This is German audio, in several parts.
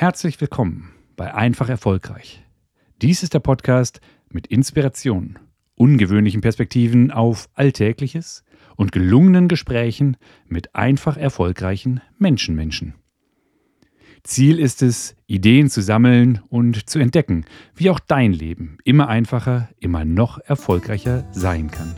Herzlich willkommen bei Einfach Erfolgreich. Dies ist der Podcast mit Inspiration, ungewöhnlichen Perspektiven auf Alltägliches und gelungenen Gesprächen mit einfach erfolgreichen Menschenmenschen. Ziel ist es, Ideen zu sammeln und zu entdecken, wie auch dein Leben immer einfacher, immer noch erfolgreicher sein kann.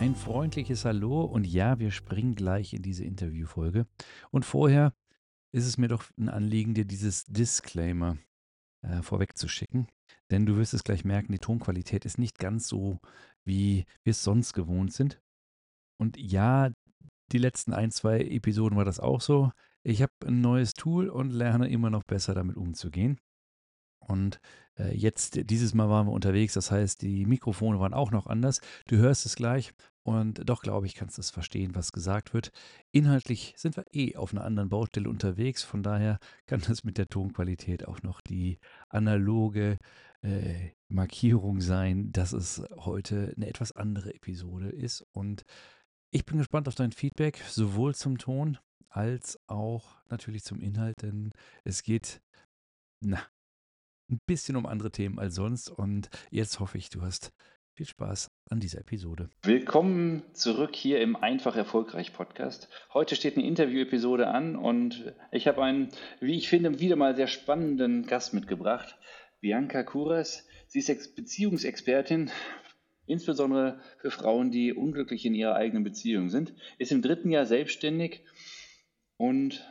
Ein freundliches Hallo und ja, wir springen gleich in diese Interviewfolge. Und vorher ist es mir doch ein Anliegen, dir dieses Disclaimer äh, vorwegzuschicken. Denn du wirst es gleich merken, die Tonqualität ist nicht ganz so, wie wir es sonst gewohnt sind. Und ja, die letzten ein, zwei Episoden war das auch so. Ich habe ein neues Tool und lerne immer noch besser damit umzugehen. Und äh, jetzt, dieses Mal waren wir unterwegs, das heißt, die Mikrofone waren auch noch anders. Du hörst es gleich und doch glaube ich, kannst du es verstehen, was gesagt wird. Inhaltlich sind wir eh auf einer anderen Baustelle unterwegs, von daher kann das mit der Tonqualität auch noch die analoge äh, Markierung sein, dass es heute eine etwas andere Episode ist. Und ich bin gespannt auf dein Feedback, sowohl zum Ton als auch natürlich zum Inhalt, denn es geht, na, ein bisschen um andere Themen als sonst. Und jetzt hoffe ich, du hast viel Spaß an dieser Episode. Willkommen zurück hier im Einfach Erfolgreich Podcast. Heute steht eine Interview-Episode an und ich habe einen, wie ich finde, wieder mal sehr spannenden Gast mitgebracht. Bianca Kuras. Sie ist Beziehungsexpertin, insbesondere für Frauen, die unglücklich in ihrer eigenen Beziehung sind. Ist im dritten Jahr selbstständig und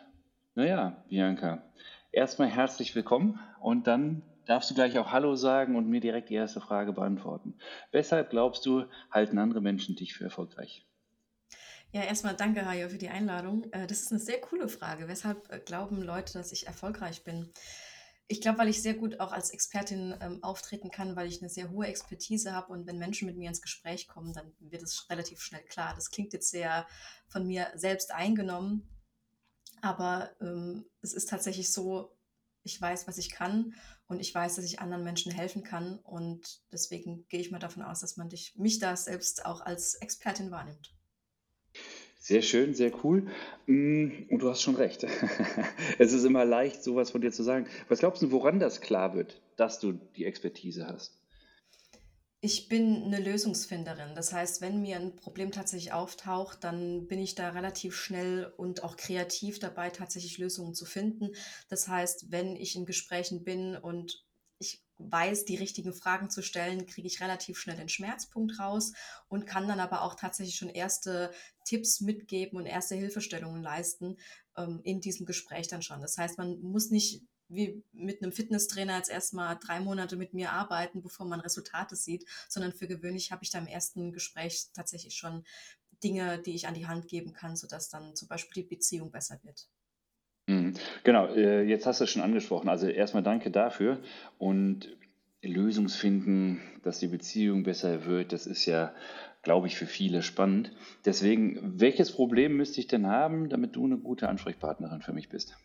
naja, Bianca, erstmal herzlich willkommen und dann darfst du gleich auch Hallo sagen und mir direkt die erste Frage beantworten. Weshalb glaubst du, halten andere Menschen dich für erfolgreich? Ja, erstmal danke, Hajo, für die Einladung. Äh, das ist eine sehr coole Frage. Weshalb äh, glauben Leute, dass ich erfolgreich bin? Ich glaube, weil ich sehr gut auch als Expertin ähm, auftreten kann, weil ich eine sehr hohe Expertise habe und wenn Menschen mit mir ins Gespräch kommen, dann wird es relativ schnell klar. Das klingt jetzt sehr von mir selbst eingenommen, aber ähm, es ist tatsächlich so, ich weiß, was ich kann und ich weiß, dass ich anderen Menschen helfen kann. Und deswegen gehe ich mal davon aus, dass man dich, mich da selbst auch als Expertin wahrnimmt. Sehr schön, sehr cool. Mm, und du hast schon recht. Es ist immer leicht, sowas von dir zu sagen. Was glaubst du, woran das klar wird, dass du die Expertise hast? Ich bin eine Lösungsfinderin. Das heißt, wenn mir ein Problem tatsächlich auftaucht, dann bin ich da relativ schnell und auch kreativ dabei, tatsächlich Lösungen zu finden. Das heißt, wenn ich in Gesprächen bin und ich weiß, die richtigen Fragen zu stellen, kriege ich relativ schnell den Schmerzpunkt raus und kann dann aber auch tatsächlich schon erste Tipps mitgeben und erste Hilfestellungen leisten ähm, in diesem Gespräch dann schon. Das heißt, man muss nicht wie mit einem Fitnesstrainer jetzt erstmal drei Monate mit mir arbeiten, bevor man Resultate sieht, sondern für gewöhnlich habe ich da im ersten Gespräch tatsächlich schon Dinge, die ich an die Hand geben kann, sodass dann zum Beispiel die Beziehung besser wird. Mhm. Genau, äh, jetzt hast du es schon angesprochen. Also erstmal danke dafür. Und Lösungsfinden, dass die Beziehung besser wird, das ist ja, glaube ich, für viele spannend. Deswegen, welches Problem müsste ich denn haben, damit du eine gute Ansprechpartnerin für mich bist?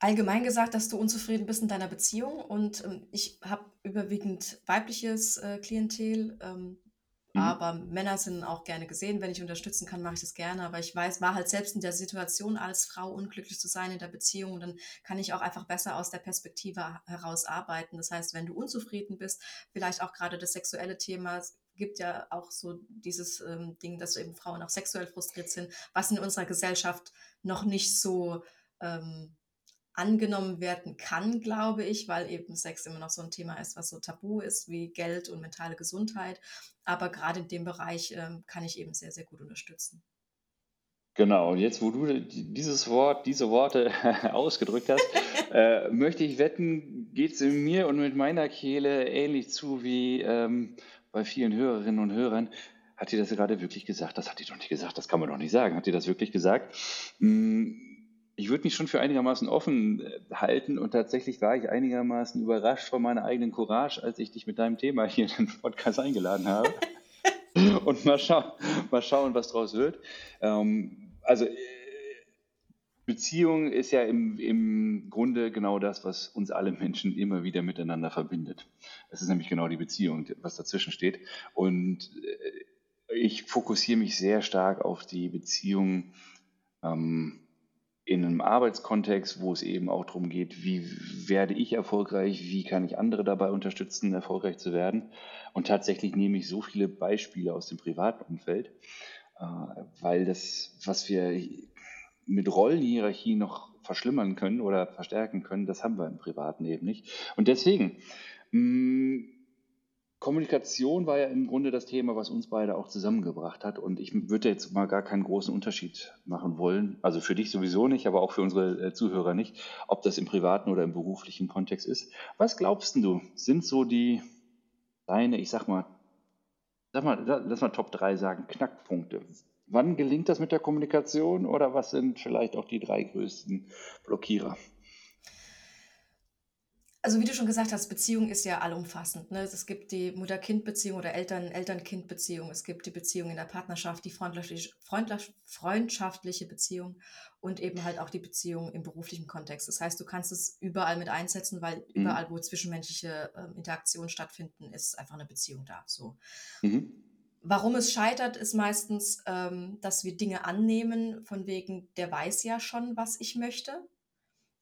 Allgemein gesagt, dass du unzufrieden bist in deiner Beziehung und ähm, ich habe überwiegend weibliches äh, Klientel, ähm, mhm. aber Männer sind auch gerne gesehen. Wenn ich unterstützen kann, mache ich das gerne. Aber ich weiß, war halt selbst in der Situation als Frau unglücklich zu sein in der Beziehung und dann kann ich auch einfach besser aus der Perspektive heraus arbeiten. Das heißt, wenn du unzufrieden bist, vielleicht auch gerade das sexuelle Thema, gibt ja auch so dieses ähm, Ding, dass eben Frauen auch sexuell frustriert sind, was in unserer Gesellschaft noch nicht so ähm, angenommen werden kann, glaube ich, weil eben Sex immer noch so ein Thema ist, was so tabu ist wie Geld und mentale Gesundheit. Aber gerade in dem Bereich ähm, kann ich eben sehr, sehr gut unterstützen. Genau, und jetzt, wo du dieses Wort, diese Worte ausgedrückt hast, äh, möchte ich wetten, geht es in mir und mit meiner Kehle ähnlich zu wie ähm, bei vielen Hörerinnen und Hörern. Hat die das gerade wirklich gesagt? Das hat die doch nicht gesagt, das kann man doch nicht sagen. Hat die das wirklich gesagt? Hm, ich würde mich schon für einigermaßen offen äh, halten und tatsächlich war ich einigermaßen überrascht von meiner eigenen Courage, als ich dich mit deinem Thema hier in den Podcast eingeladen habe. und mal, schau mal schauen, was draus wird. Ähm, also äh, Beziehung ist ja im, im Grunde genau das, was uns alle Menschen immer wieder miteinander verbindet. Es ist nämlich genau die Beziehung, was dazwischen steht. Und äh, ich fokussiere mich sehr stark auf die Beziehung ähm, in einem Arbeitskontext, wo es eben auch darum geht, wie werde ich erfolgreich, wie kann ich andere dabei unterstützen, erfolgreich zu werden. Und tatsächlich nehme ich so viele Beispiele aus dem privaten Umfeld, äh, weil das, was wir mit Rollenhierarchie noch verschlimmern können oder verstärken können, das haben wir im Privaten eben nicht. Und deswegen, mh, mm, Kommunikation war ja im Grunde das Thema, was uns beide auch zusammengebracht hat. Und ich würde jetzt mal gar keinen großen Unterschied machen wollen. Also für dich sowieso nicht, aber auch für unsere äh, Zuhörer nicht, ob das im privaten oder im beruflichen Kontext ist. Was glaubst du, sind so die deine, ich sag mal, sag mal, lass mal Top 3 sagen, Knackpunkte. Wann gelingt das mit der Kommunikation oder was sind vielleicht auch die drei größten Blockierer? Also wie du schon gesagt hast, Beziehung ist ja allumfassend. Ne? Es gibt die Mutter-Kind-Beziehung oder Eltern-Eltern-Kind-Beziehung. Es gibt die Beziehung in der Partnerschaft, die freundschaftliche, freundschaftliche Beziehung und eben halt auch die Beziehung im beruflichen Kontext. Das heißt, du kannst es überall mit einsetzen, weil mhm. überall, wo zwischenmenschliche äh, Interaktionen stattfinden, ist einfach eine Beziehung da. So. Mhm. Warum es scheitert, ist meistens, ähm, dass wir Dinge annehmen, von wegen, der weiß ja schon, was ich möchte.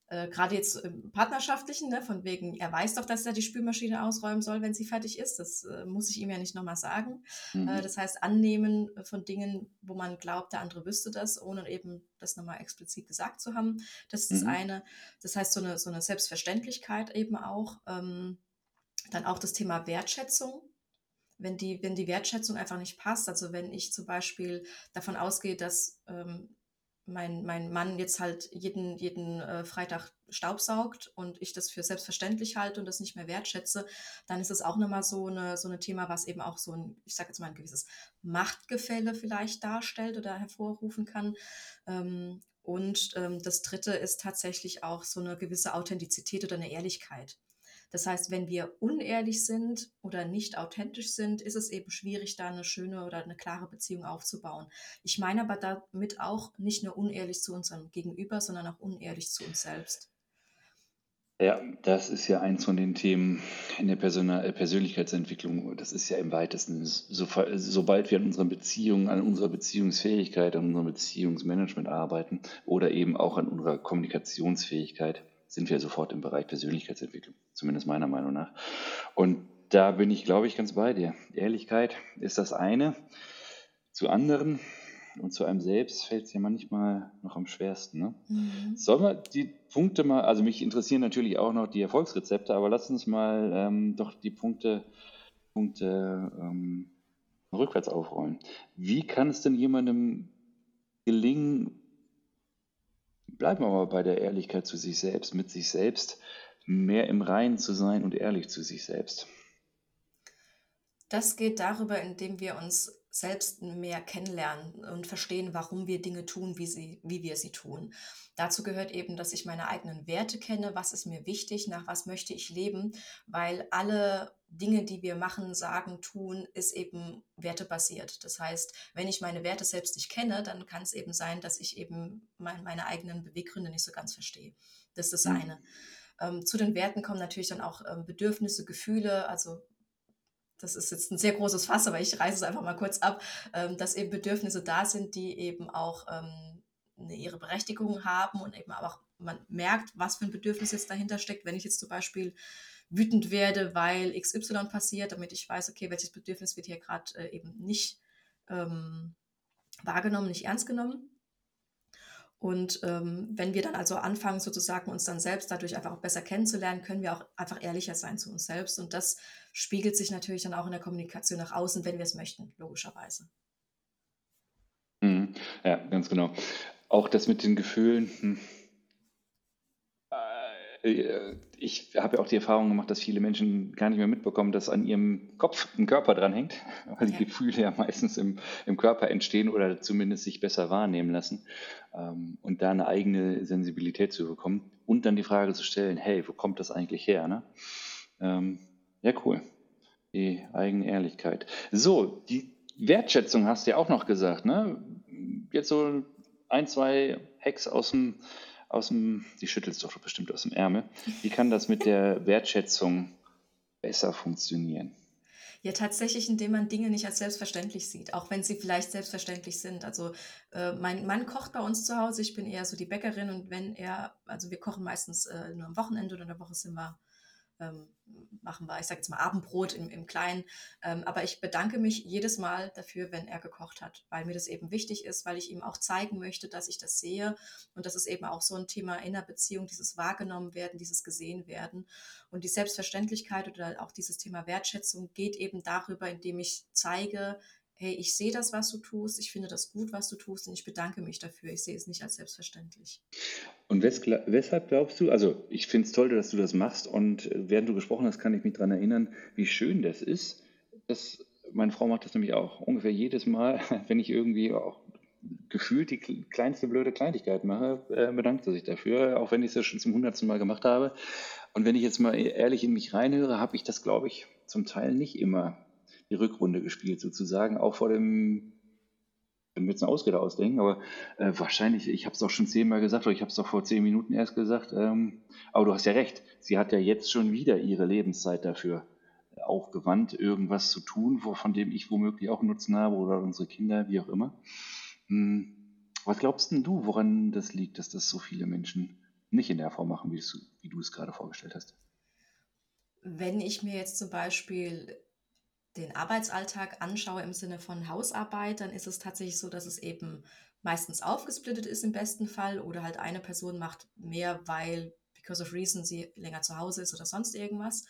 Äh, Gerade jetzt im Partnerschaftlichen, ne, von wegen, er weiß doch, dass er die Spülmaschine ausräumen soll, wenn sie fertig ist. Das äh, muss ich ihm ja nicht nochmal sagen. Mhm. Äh, das heißt, Annehmen von Dingen, wo man glaubt, der andere wüsste das, ohne eben das nochmal explizit gesagt zu haben. Das ist mhm. das eine. Das heißt, so eine, so eine Selbstverständlichkeit eben auch. Ähm, dann auch das Thema Wertschätzung wenn die, wenn die Wertschätzung einfach nicht passt, also wenn ich zum Beispiel davon ausgehe, dass ähm, mein, mein Mann jetzt halt jeden, jeden äh, Freitag Staubsaugt und ich das für selbstverständlich halte und das nicht mehr wertschätze, dann ist es auch nochmal so eine, so ein Thema, was eben auch so ein, ich sage jetzt mal, ein gewisses Machtgefälle vielleicht darstellt oder hervorrufen kann. Ähm, und ähm, das Dritte ist tatsächlich auch so eine gewisse Authentizität oder eine Ehrlichkeit. Das heißt, wenn wir unehrlich sind oder nicht authentisch sind, ist es eben schwierig, da eine schöne oder eine klare Beziehung aufzubauen. Ich meine aber damit auch nicht nur unehrlich zu unserem Gegenüber, sondern auch unehrlich zu uns selbst. Ja, das ist ja eins von den Themen in der Persona äh, Persönlichkeitsentwicklung. Das ist ja im weitesten, so, sobald wir an unserer Beziehung, an unserer Beziehungsfähigkeit, an unserem Beziehungsmanagement arbeiten oder eben auch an unserer Kommunikationsfähigkeit, sind wir sofort im Bereich Persönlichkeitsentwicklung, zumindest meiner Meinung nach. Und da bin ich, glaube ich, ganz bei dir. Ehrlichkeit ist das eine. Zu anderen und zu einem selbst fällt es ja manchmal noch am schwersten. Ne? Mhm. Sollen wir die Punkte mal, also mich interessieren natürlich auch noch die Erfolgsrezepte, aber lass uns mal ähm, doch die Punkte, Punkte ähm, rückwärts aufrollen. Wie kann es denn jemandem gelingen, bleiben wir mal bei der Ehrlichkeit zu sich selbst, mit sich selbst, mehr im Reinen zu sein und ehrlich zu sich selbst. Das geht darüber, indem wir uns selbst mehr kennenlernen und verstehen, warum wir Dinge tun, wie, sie, wie wir sie tun. Dazu gehört eben, dass ich meine eigenen Werte kenne, was ist mir wichtig, nach was möchte ich leben, weil alle Dinge, die wir machen, sagen, tun, ist eben wertebasiert. Das heißt, wenn ich meine Werte selbst nicht kenne, dann kann es eben sein, dass ich eben mein, meine eigenen Beweggründe nicht so ganz verstehe. Das ist das mhm. eine. Ähm, zu den Werten kommen natürlich dann auch ähm, Bedürfnisse, Gefühle, also das ist jetzt ein sehr großes Fass, aber ich reiße es einfach mal kurz ab, ähm, dass eben Bedürfnisse da sind, die eben auch ähm, ihre Berechtigung haben und eben auch man merkt, was für ein Bedürfnis jetzt dahinter steckt. Wenn ich jetzt zum Beispiel wütend werde, weil XY passiert, damit ich weiß, okay, welches Bedürfnis wird hier gerade äh, eben nicht ähm, wahrgenommen, nicht ernst genommen. Und ähm, wenn wir dann also anfangen, sozusagen uns dann selbst dadurch einfach auch besser kennenzulernen, können wir auch einfach ehrlicher sein zu uns selbst. Und das spiegelt sich natürlich dann auch in der Kommunikation nach außen, wenn wir es möchten, logischerweise. Mhm. Ja, ganz genau. Auch das mit den Gefühlen. Äh, ich habe ja auch die Erfahrung gemacht, dass viele Menschen gar nicht mehr mitbekommen, dass an ihrem Kopf ein Körper dran hängt, weil die Gefühle ja meistens im, im Körper entstehen oder zumindest sich besser wahrnehmen lassen. Ähm, und da eine eigene Sensibilität zu bekommen und dann die Frage zu stellen, hey, wo kommt das eigentlich her? Ne? Ähm, ja, cool. Die eigene Ehrlichkeit. So, die Wertschätzung hast du ja auch noch gesagt. Ne? Jetzt so ein, zwei Hacks aus dem, aus dem, die schüttelst doch bestimmt aus dem Ärmel. Wie kann das mit der Wertschätzung besser funktionieren? Ja, tatsächlich, indem man Dinge nicht als selbstverständlich sieht, auch wenn sie vielleicht selbstverständlich sind. Also äh, mein Mann kocht bei uns zu Hause, ich bin eher so die Bäckerin und wenn er, also wir kochen meistens äh, nur am Wochenende oder in der Woche sind wir ähm, machen wir, ich sage jetzt mal Abendbrot im, im Kleinen. Ähm, aber ich bedanke mich jedes Mal dafür, wenn er gekocht hat, weil mir das eben wichtig ist, weil ich ihm auch zeigen möchte, dass ich das sehe. Und das ist eben auch so ein Thema in der Beziehung, dieses wahrgenommen werden, dieses gesehen werden. Und die Selbstverständlichkeit oder auch dieses Thema Wertschätzung geht eben darüber, indem ich zeige, hey, ich sehe das, was du tust, ich finde das gut, was du tust und ich bedanke mich dafür. Ich sehe es nicht als selbstverständlich. Und weshalb glaubst du, also ich finde es toll, dass du das machst und äh, während du gesprochen hast, kann ich mich daran erinnern, wie schön das ist. Das, meine Frau macht das nämlich auch ungefähr jedes Mal, wenn ich irgendwie auch gefühlt die kleinste blöde Kleinigkeit mache, äh, bedankt sie sich dafür, auch wenn ich es ja schon zum hundertsten Mal gemacht habe. Und wenn ich jetzt mal ehrlich in mich reinhöre, habe ich das, glaube ich, zum Teil nicht immer die Rückrunde gespielt, sozusagen, auch vor dem, wenn wir jetzt eine Ausrede ausdenken, aber äh, wahrscheinlich, ich habe es auch schon zehnmal gesagt, oder ich habe es doch vor zehn Minuten erst gesagt, ähm, aber du hast ja recht, sie hat ja jetzt schon wieder ihre Lebenszeit dafür aufgewandt, irgendwas zu tun, von dem ich womöglich auch Nutzen habe oder unsere Kinder, wie auch immer. Hm. Was glaubst denn du, woran das liegt, dass das so viele Menschen nicht in der Form machen, wie, wie du es gerade vorgestellt hast? Wenn ich mir jetzt zum Beispiel den Arbeitsalltag anschaue im Sinne von Hausarbeit, dann ist es tatsächlich so, dass es eben meistens aufgesplittet ist im besten Fall oder halt eine Person macht mehr, weil because of reason sie länger zu Hause ist oder sonst irgendwas.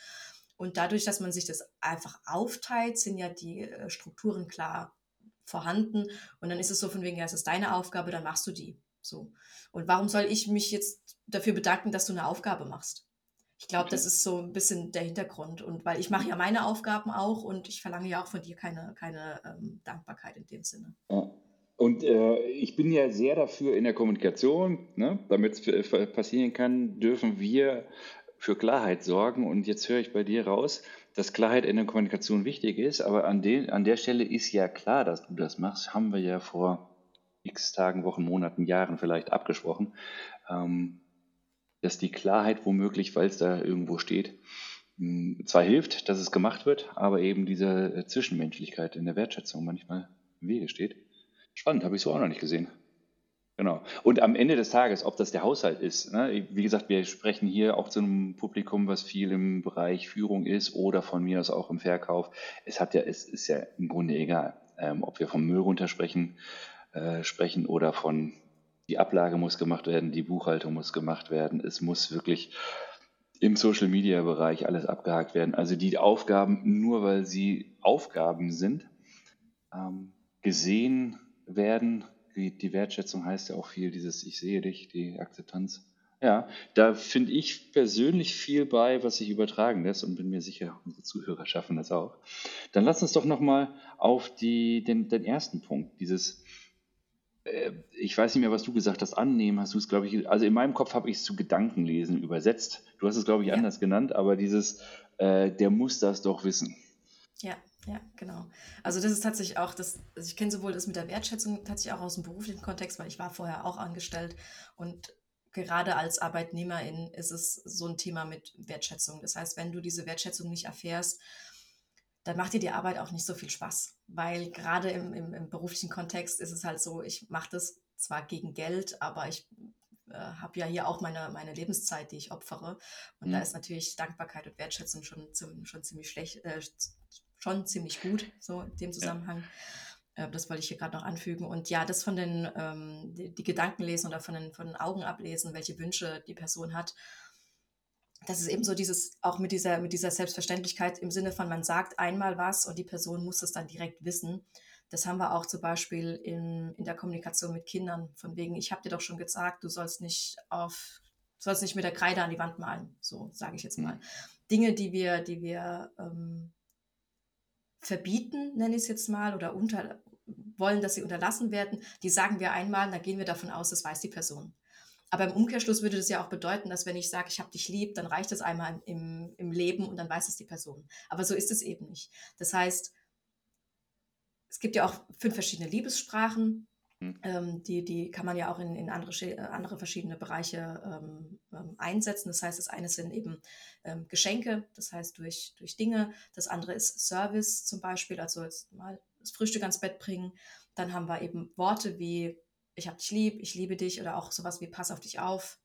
Und dadurch, dass man sich das einfach aufteilt, sind ja die äh, Strukturen klar vorhanden. Und dann ist es so von wegen, ja, es ist deine Aufgabe, dann machst du die. So. Und warum soll ich mich jetzt dafür bedanken, dass du eine Aufgabe machst? Ich glaube, okay. das ist so ein bisschen der Hintergrund. Und weil ich mache ja meine Aufgaben auch und ich verlange ja auch von dir keine, keine ähm, Dankbarkeit in dem Sinne. Ja. Und äh, ich bin ja sehr dafür in der Kommunikation, ne? damit es passieren kann, dürfen wir für Klarheit sorgen. Und jetzt höre ich bei dir raus, dass Klarheit in der Kommunikation wichtig ist. Aber an, den, an der Stelle ist ja klar, dass du das machst, haben wir ja vor x Tagen, Wochen, Monaten, Jahren vielleicht abgesprochen. Ähm, dass die Klarheit womöglich, weil es da irgendwo steht, hm, zwar hilft, dass es gemacht wird, aber eben diese äh, Zwischenmenschlichkeit in der Wertschätzung manchmal im Wege steht. Spannend, habe ich so auch noch nicht gesehen. Genau. Und am Ende des Tages, ob das der Haushalt ist, ne? wie gesagt, wir sprechen hier auch zu einem Publikum, was viel im Bereich Führung ist oder von mir aus auch im Verkauf. Es hat ja, es ist ja im Grunde egal, ähm, ob wir vom Müll runter sprechen, äh, sprechen oder von die Ablage muss gemacht werden, die Buchhaltung muss gemacht werden, es muss wirklich im Social-Media-Bereich alles abgehakt werden. Also die Aufgaben, nur weil sie Aufgaben sind, ähm, gesehen werden. Die Wertschätzung heißt ja auch viel, dieses Ich sehe dich, die Akzeptanz. Ja, da finde ich persönlich viel bei, was sich übertragen lässt und bin mir sicher, unsere Zuhörer schaffen das auch. Dann lass uns doch nochmal auf die, den, den ersten Punkt, dieses ich weiß nicht mehr, was du gesagt hast, annehmen, hast du es, glaube ich, also in meinem Kopf habe ich es zu Gedankenlesen übersetzt. Du hast es, glaube ich, ja. anders genannt, aber dieses, äh, der muss das doch wissen. Ja, ja, genau. Also das ist tatsächlich auch, das, also ich kenne sowohl das mit der Wertschätzung tatsächlich auch aus dem beruflichen Kontext, weil ich war vorher auch angestellt und gerade als Arbeitnehmerin ist es so ein Thema mit Wertschätzung. Das heißt, wenn du diese Wertschätzung nicht erfährst, dann macht dir die Arbeit auch nicht so viel Spaß. Weil gerade im, im, im beruflichen Kontext ist es halt so, ich mache das zwar gegen Geld, aber ich äh, habe ja hier auch meine, meine Lebenszeit, die ich opfere. Und mhm. da ist natürlich Dankbarkeit und Wertschätzung schon, schon ziemlich schlecht, äh, schon ziemlich gut, so in dem Zusammenhang. Ja. Äh, das wollte ich hier gerade noch anfügen. Und ja, das von den, ähm, die, die Gedanken lesen oder von den, von den Augen ablesen, welche Wünsche die Person hat das ist eben so dieses, auch mit dieser, mit dieser Selbstverständlichkeit im Sinne von, man sagt einmal was und die Person muss es dann direkt wissen. Das haben wir auch zum Beispiel in, in der Kommunikation mit Kindern, von wegen, ich habe dir doch schon gesagt, du sollst nicht auf, sollst nicht mit der Kreide an die Wand malen, so sage ich jetzt mal. Mhm. Dinge, die wir, die wir ähm, verbieten, nenne ich es jetzt mal, oder unter, wollen, dass sie unterlassen werden, die sagen wir einmal, da gehen wir davon aus, das weiß die Person. Aber im Umkehrschluss würde das ja auch bedeuten, dass wenn ich sage, ich habe dich lieb, dann reicht es einmal im, im Leben und dann weiß es die Person. Aber so ist es eben nicht. Das heißt, es gibt ja auch fünf verschiedene Liebessprachen Mhm. Ähm, die, die kann man ja auch in, in andere, äh, andere verschiedene Bereiche ähm, ähm, einsetzen. Das heißt, das eine sind eben ähm, Geschenke, das heißt durch, durch Dinge. Das andere ist Service zum Beispiel, also jetzt mal das Frühstück ans Bett bringen. Dann haben wir eben Worte wie ich habe dich lieb, ich liebe dich oder auch sowas wie pass auf dich auf.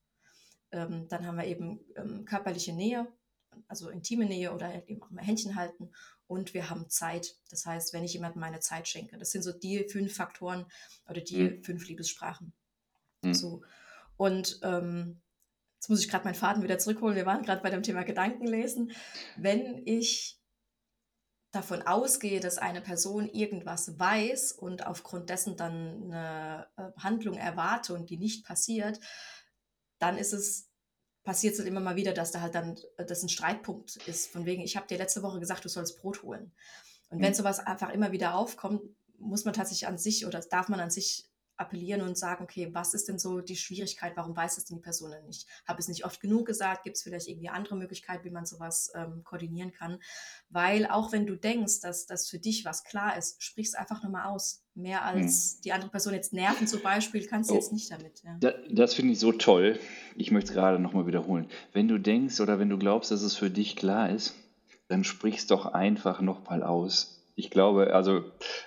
Ähm, dann haben wir eben ähm, körperliche Nähe, also intime Nähe oder eben auch mal Händchen halten. Und wir haben Zeit. Das heißt, wenn ich jemandem meine Zeit schenke. Das sind so die fünf Faktoren oder die mhm. fünf Liebessprachen. Mhm. So. Und ähm, jetzt muss ich gerade meinen Faden wieder zurückholen. Wir waren gerade bei dem Thema Gedankenlesen. Wenn ich davon ausgehe, dass eine Person irgendwas weiß und aufgrund dessen dann eine äh, Handlung erwarte und die nicht passiert, dann ist es passiert es halt immer mal wieder, dass da halt dann äh, das ein Streitpunkt ist, von wegen, ich habe dir letzte Woche gesagt, du sollst Brot holen. Und wenn mhm. sowas einfach immer wieder aufkommt, muss man tatsächlich an sich oder darf man an sich appellieren und sagen, okay, was ist denn so die Schwierigkeit, warum weiß es denn die Person denn nicht? Habe es nicht oft genug gesagt? Gibt es vielleicht irgendwie andere Möglichkeiten, wie man sowas ähm, koordinieren kann? Weil auch wenn du denkst, dass das für dich was klar ist, sprich es einfach nochmal aus. Mehr als hm. die andere Person jetzt nerven zum Beispiel, kannst du oh, jetzt nicht damit. Ja. Das, das finde ich so toll. Ich möchte es gerade nochmal wiederholen. Wenn du denkst oder wenn du glaubst, dass es für dich klar ist, dann sprichst doch einfach nochmal aus ich glaube, also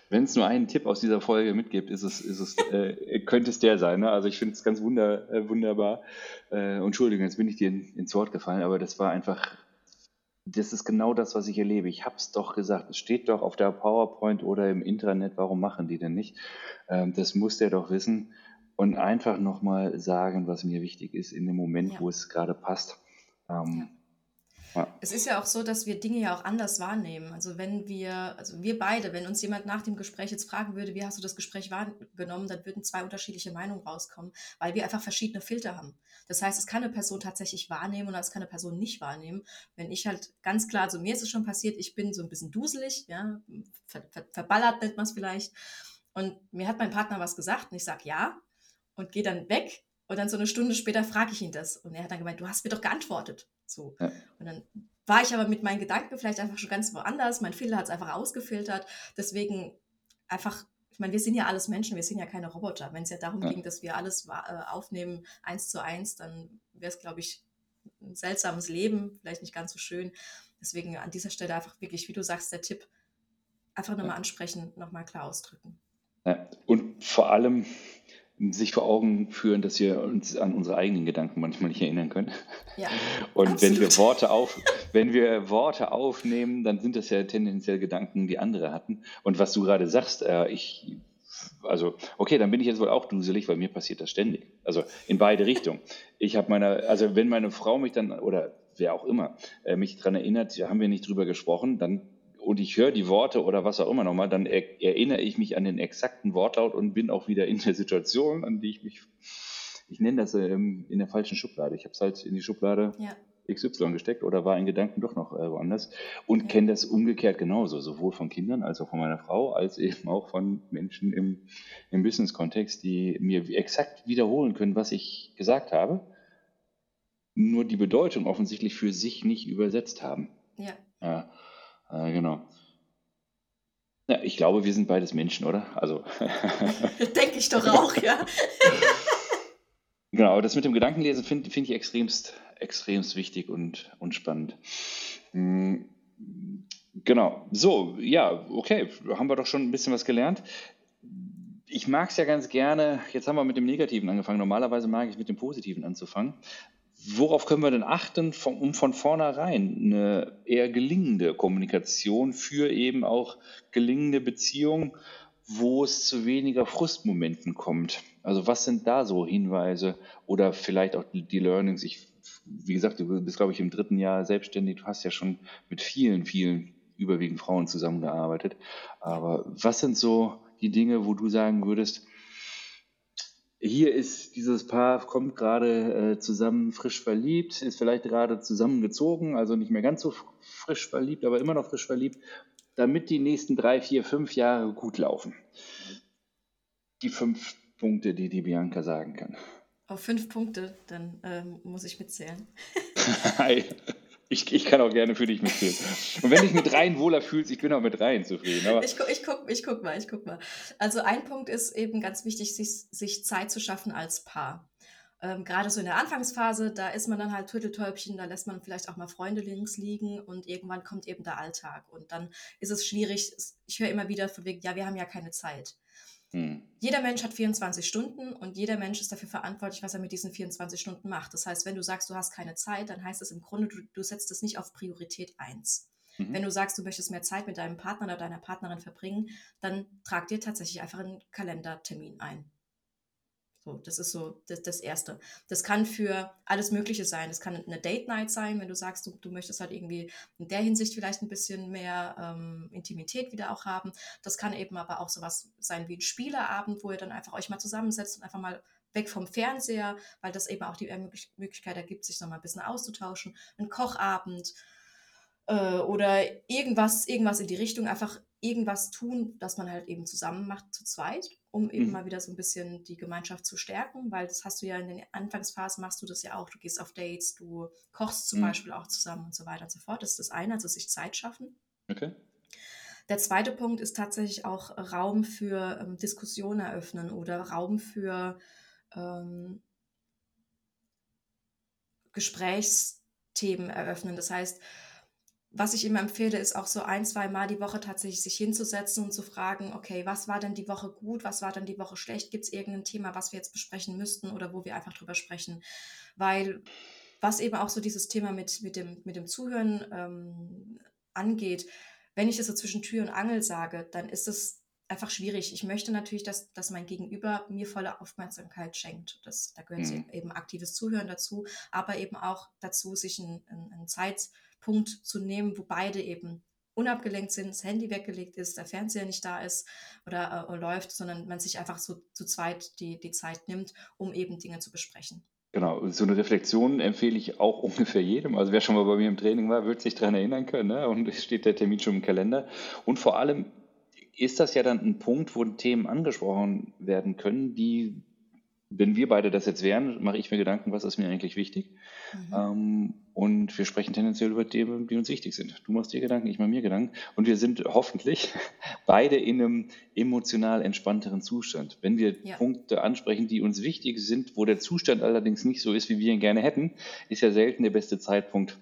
wenn es nur einen Tipp aus dieser Folge mitgibt, ist es, ist es, äh, könnte es der sein. Ne? Also ich finde es ganz wunder, äh, wunderbar. Äh, Entschuldigung, jetzt bin ich dir in, ins Wort gefallen, aber das war einfach, das ist genau das, was ich erlebe. Ich habe es doch gesagt, es steht doch auf der PowerPoint oder im Intranet, warum machen die denn nicht? Ähm, das muss der doch wissen und einfach nochmal sagen, was mir wichtig ist in dem Moment, ja. wo es gerade passt. Ähm, ja. Es ist ja auch so, dass wir Dinge ja auch anders wahrnehmen. Also wenn wir, also wir beide, wenn uns jemand nach dem Gespräch jetzt fragen würde, wie hast du das Gespräch wahrgenommen, dann würden zwei unterschiedliche Meinungen rauskommen, weil wir einfach verschiedene Filter haben. Das heißt, es kann eine Person tatsächlich wahrnehmen oder es kann eine Person nicht wahrnehmen. Wenn ich halt ganz klar, so mir ist es schon passiert, ich bin so ein bisschen duselig, ja, ver, ver, verballert nennt man es vielleicht. Und mir hat mein Partner was gesagt und ich sage ja und gehe dann weg und dann so eine Stunde später frage ich ihn das. Und er hat dann gemeint, du hast mir doch geantwortet. So. Ja. Und dann war ich aber mit meinen Gedanken vielleicht einfach schon ganz woanders. Mein Filter hat es einfach ausgefiltert. Deswegen einfach, ich meine, wir sind ja alles Menschen, wir sind ja keine Roboter. Wenn es ja darum ja. ging, dass wir alles äh, aufnehmen, eins zu eins, dann wäre es, glaube ich, ein seltsames Leben, vielleicht nicht ganz so schön. Deswegen an dieser Stelle einfach wirklich, wie du sagst, der Tipp, einfach nochmal ja. ansprechen, nochmal klar ausdrücken. Ja. Und vor allem, sich vor Augen führen, dass wir uns an unsere eigenen Gedanken manchmal nicht erinnern können. Ja, und absolut. wenn wir Worte auf, wenn wir Worte aufnehmen, dann sind das ja tendenziell Gedanken, die andere hatten. Und was du gerade sagst, äh, ich, also okay, dann bin ich jetzt wohl auch duselig, weil mir passiert das ständig. Also in beide Richtungen. Ich habe meine, also wenn meine Frau mich dann oder wer auch immer äh, mich daran erinnert, haben wir nicht drüber gesprochen, dann und ich höre die Worte oder was auch immer nochmal, dann er, erinnere ich mich an den exakten Wortlaut und bin auch wieder in der Situation, an die ich mich, ich nenne das ähm, in der falschen Schublade. Ich habe es halt in die Schublade ja. XY gesteckt oder war in Gedanken doch noch äh, woanders und ja. kenne das umgekehrt genauso, sowohl von Kindern als auch von meiner Frau, als eben auch von Menschen im, im Business-Kontext, die mir exakt wiederholen können, was ich gesagt habe, nur die Bedeutung offensichtlich für sich nicht übersetzt haben. Ja. ja. Äh, genau. Ja, ich glaube, wir sind beides Menschen, oder? Also. Denke ich doch auch, ja. genau, das mit dem Gedankenlesen finde find ich extremst, extremst wichtig und, und spannend. Mhm. Genau, so, ja, okay, haben wir doch schon ein bisschen was gelernt. Ich mag es ja ganz gerne, jetzt haben wir mit dem Negativen angefangen, normalerweise mag ich es mit dem Positiven anzufangen worauf können wir denn achten, um von vornherein eine eher gelingende Kommunikation für eben auch gelingende Beziehungen, wo es zu weniger Frustmomenten kommt? Also was sind da so Hinweise oder vielleicht auch die Learnings? Ich, wie gesagt, du bist, glaube ich, im dritten Jahr selbstständig. Du hast ja schon mit vielen, vielen überwiegend Frauen zusammengearbeitet. Aber was sind so die Dinge, wo du sagen würdest, hier ist dieses Paar, kommt gerade äh, zusammen frisch verliebt, ist vielleicht gerade zusammengezogen, also nicht mehr ganz so frisch verliebt, aber immer noch frisch verliebt, damit die nächsten drei, vier, fünf Jahre gut laufen. Die fünf Punkte, die die Bianca sagen kann. Auf fünf Punkte, dann ähm, muss ich mitzählen. Ich, ich kann auch gerne für dich mitspielen. Und wenn dich mit dreien wohler fühlst, ich bin auch mit dreien zufrieden. Aber Ich, gu- ich, guck, ich guck mal, ich guck mal. Also ein Punkt ist eben ganz wichtig, sich, sich Zeit zu schaffen als Paar. Ähm, gerade so in der Anfangsphase, da ist man dann halt Turteltäubchen, da lässt man vielleicht auch mal Freunde links liegen und irgendwann kommt eben der Alltag. Und dann ist es schwierig. Ich höre immer wieder von wegen, ja, wir haben ja keine Zeit. Hm, Jeder Mensch hat 24 Stunden und jeder Mensch ist dafür verantwortlich, was er mit diesen 24 Stunden macht. Das heißt, wenn du sagst, du hast keine Zeit, dann heißt es im Grunde, du, du setzt es nicht auf Priorität 1. mhm. Wenn du sagst, du möchtest mehr Zeit mit deinem Partner oder deiner Partnerin verbringen, dann trag dir tatsächlich einfach einen Kalendertermin ein. So, das ist so das, das Erste. Das kann für alles Mögliche sein. Das kann eine Date Night sein, wenn du sagst, du, du möchtest halt irgendwie in der Hinsicht vielleicht ein bisschen mehr ähm, Intimität wieder auch haben. Das kann eben aber auch sowas sein wie ein Spieleabend, wo ihr dann einfach euch mal zusammensetzt und einfach mal weg vom Fernseher, weil das eben auch die Möglich- Möglichkeit ergibt, sich noch mal ein bisschen auszutauschen. Ein Kochabend äh, oder irgendwas, irgendwas in die Richtung, einfach irgendwas tun, das man halt eben zusammen macht zu zweit, um eben Mhm. mal wieder so ein bisschen die Gemeinschaft zu stärken, weil das hast du ja in den Anfangsphasen machst du das ja auch. Du gehst auf Dates, du kochst zum Mhm. Beispiel auch zusammen und so weiter und so fort. Das ist das eine, also sich Zeit schaffen. Okay. Der zweite Punkt ist tatsächlich auch Raum für ähm, Diskussion eröffnen oder Raum für ähm, Gesprächsthemen eröffnen. Das heißt, was ich immer empfehle, ist auch so ein, zwei Mal die Woche tatsächlich sich hinzusetzen und zu fragen, okay, was war denn die Woche gut, was war denn die Woche schlecht? Gibt es irgendein Thema, was wir jetzt besprechen müssten oder wo wir einfach drüber sprechen? Weil was eben auch so dieses Thema mit, mit, dem, mit dem Zuhören ähm, angeht, wenn ich das so zwischen Tür und Angel sage, dann ist es einfach schwierig. Ich möchte natürlich, dass, dass mein Gegenüber mir volle Aufmerksamkeit schenkt. Das, da gehört Mhm. eben aktives Zuhören dazu, aber eben auch dazu, sich einen, einen, einen Zeitpunkt zu nehmen, wo beide eben unabgelenkt sind, das Handy weggelegt ist, der Fernseher nicht da ist oder äh, läuft, sondern man sich einfach so zu zweit die, die Zeit nimmt, um eben Dinge zu besprechen. Genau, so eine Reflexion empfehle ich auch ungefähr jedem. Also wer schon mal bei mir im Training war, wird sich daran erinnern können. Ne? Und steht der Termin schon im Kalender. Und vor allem ist das ja dann ein Punkt, wo Themen angesprochen werden können, die, wenn wir beide das jetzt wären, mache ich mir Gedanken, was ist mir eigentlich wichtig. Mhm. Ähm, und wir sprechen tendenziell über Themen, die uns wichtig sind. Du machst dir Gedanken, ich mache mir Gedanken. Und wir sind hoffentlich beide in einem emotional entspannteren Zustand. Wenn wir Ja. Punkte ansprechen, die uns wichtig sind, wo der Zustand allerdings nicht so ist, wie wir ihn gerne hätten, ist ja selten der beste Zeitpunkt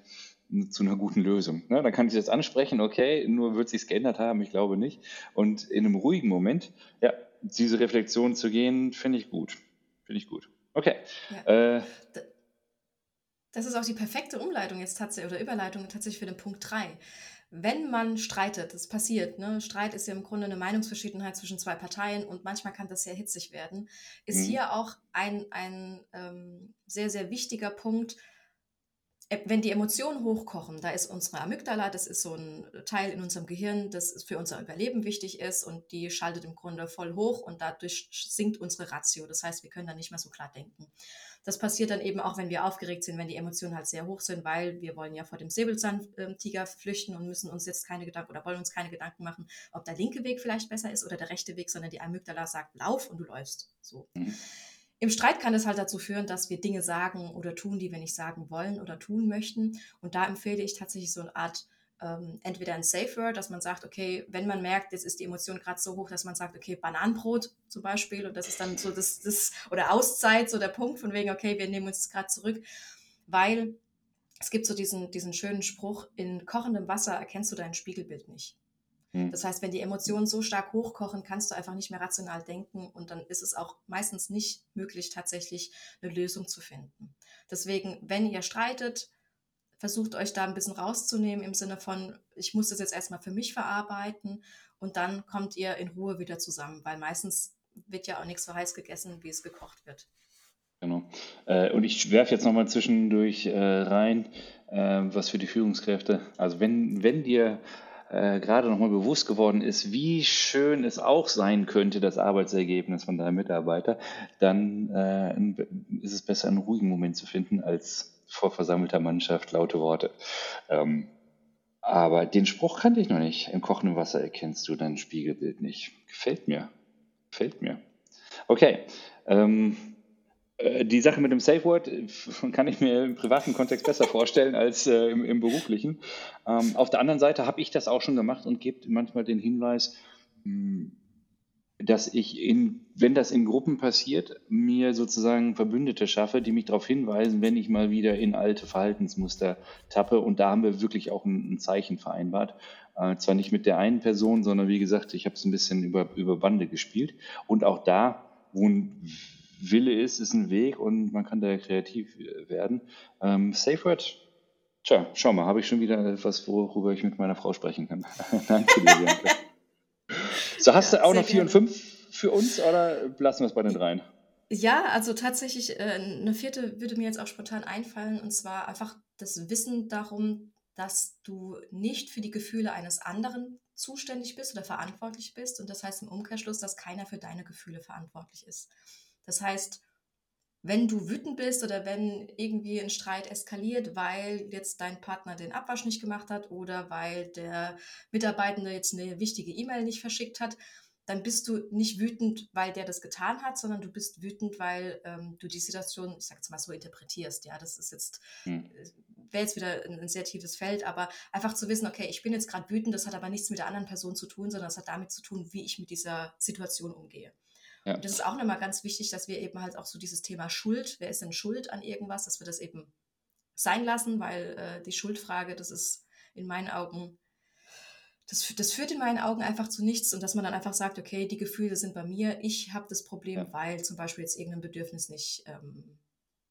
zu einer guten Lösung. Ne? Dann kann ich das ansprechen, okay, nur wird sich's geändert haben, ich glaube nicht. Und in einem ruhigen Moment, ja, diese Reflexion zu gehen, finde ich gut. Finde ich gut. Okay. Ja. Äh, Das ist auch die perfekte Umleitung jetzt tatsächlich oder Überleitung tatsächlich für den Punkt 3. Wenn man streitet, das passiert, ne? Streit ist ja im Grunde eine Meinungsverschiedenheit zwischen zwei Parteien und manchmal kann das sehr hitzig werden, ist Mhm. hier auch ein, ein ähm, sehr, sehr wichtiger Punkt, wenn die Emotionen hochkochen, da ist unsere Amygdala, das ist so ein Teil in unserem Gehirn, das für unser Überleben wichtig ist und die schaltet im Grunde voll hoch und dadurch sinkt unsere Ratio. Das heißt, wir können dann nicht mehr so klar denken. Das passiert dann eben auch, wenn wir aufgeregt sind, wenn die Emotionen halt sehr hoch sind, weil wir wollen ja vor dem Säbelzahntiger flüchten und müssen uns jetzt keine Gedanken oder wollen uns keine Gedanken machen, ob der linke Weg vielleicht besser ist oder der rechte Weg, sondern die Amygdala sagt, lauf und du läufst. So. Mhm. Im Streit kann das halt dazu führen, dass wir Dinge sagen oder tun, die wir nicht sagen wollen oder tun möchten. Und da empfehle ich tatsächlich so eine Art, ähm, entweder ein Safe Word, dass man sagt, okay, wenn man merkt, jetzt ist die Emotion gerade so hoch, dass man sagt, okay, Bananenbrot zum Beispiel, und das ist dann so das, das oder Auszeit, so der Punkt von wegen, okay, wir nehmen uns gerade zurück, weil es gibt so diesen, diesen schönen Spruch, in kochendem Wasser erkennst du dein Spiegelbild nicht. Hm. Das heißt, wenn die Emotionen so stark hochkochen, kannst du einfach nicht mehr rational denken und dann ist es auch meistens nicht möglich, tatsächlich eine Lösung zu finden. Deswegen, wenn ihr streitet, versucht euch da ein bisschen rauszunehmen im Sinne von, ich muss das jetzt erstmal für mich verarbeiten und dann kommt ihr in Ruhe wieder zusammen, weil meistens wird ja auch nichts so heiß gegessen, wie es gekocht wird. Genau. Äh, und ich werfe jetzt nochmal zwischendurch äh, rein, äh, was für die Führungskräfte, also wenn, wenn dir äh, gerade nochmal bewusst geworden ist, wie schön es auch sein könnte, das Arbeitsergebnis von deinem Mitarbeiter, dann äh, ist es besser, einen ruhigen Moment zu finden, als vor versammelter Mannschaft laute Worte. Ähm, aber den Spruch kannte ich noch nicht. Im kochenden Wasser erkennst du dein Spiegelbild nicht. Gefällt mir. Gefällt mir. Okay. Ähm, Äh, die Sache mit dem Safe Word äh, kann ich mir im privaten Kontext besser vorstellen als äh, im, im, beruflichen. Ähm, auf der anderen Seite habe ich das auch schon gemacht und gebe manchmal den Hinweis, dass ich, in, wenn das in Gruppen passiert, mir sozusagen Verbündete schaffe, die mich darauf hinweisen, wenn ich mal wieder in alte Verhaltensmuster tappe. Und da haben wir wirklich auch ein, ein Zeichen vereinbart. Äh, zwar nicht mit der einen Person, sondern wie gesagt, ich habe es ein bisschen über, über Bande gespielt. Und auch da, wo ein Wille ist, ist ein Weg und man kann da kreativ werden. Ähm, Safe Word, tja, schau mal, habe ich schon wieder etwas, worüber ich mit meiner Frau sprechen kann. Danke dir, Bianca. So, hast ja, du auch noch vier und fünf für uns oder lassen wir es bei den dreien? Ja, also tatsächlich, äh, eine vierte würde mir jetzt auch spontan einfallen und zwar einfach das Wissen darum, dass du nicht für die Gefühle eines anderen zuständig bist oder verantwortlich bist. Und das heißt im Umkehrschluss, dass keiner für deine Gefühle verantwortlich ist. Das heißt, wenn du wütend bist oder wenn irgendwie ein Streit eskaliert, weil jetzt dein Partner den Abwasch nicht gemacht hat oder weil der Mitarbeitende jetzt eine wichtige E-Mail nicht verschickt hat, dann bist du nicht wütend, weil der das getan hat, sondern du bist wütend, weil ähm, du die Situation, ich sag's mal so, interpretierst. Ja, das ist jetzt, hm. Äh, wäre jetzt wieder ein, ein, sehr tiefes Feld, aber einfach zu wissen, okay, ich bin jetzt gerade wütend, das hat aber nichts mit der anderen Person zu tun, sondern es hat damit zu tun, wie ich mit dieser Situation umgehe. Ja. Und das ist auch nochmal ganz wichtig, dass wir eben halt auch so dieses Thema Schuld, wer ist denn schuld an irgendwas, dass wir das eben sein lassen, weil äh, die Schuldfrage, das ist in meinen Augen, das, das führt in meinen Augen einfach zu nichts und dass man dann einfach sagt, okay, die Gefühle sind bei mir, ich habe das Problem, ja. weil zum Beispiel jetzt irgendein Bedürfnis nicht ähm,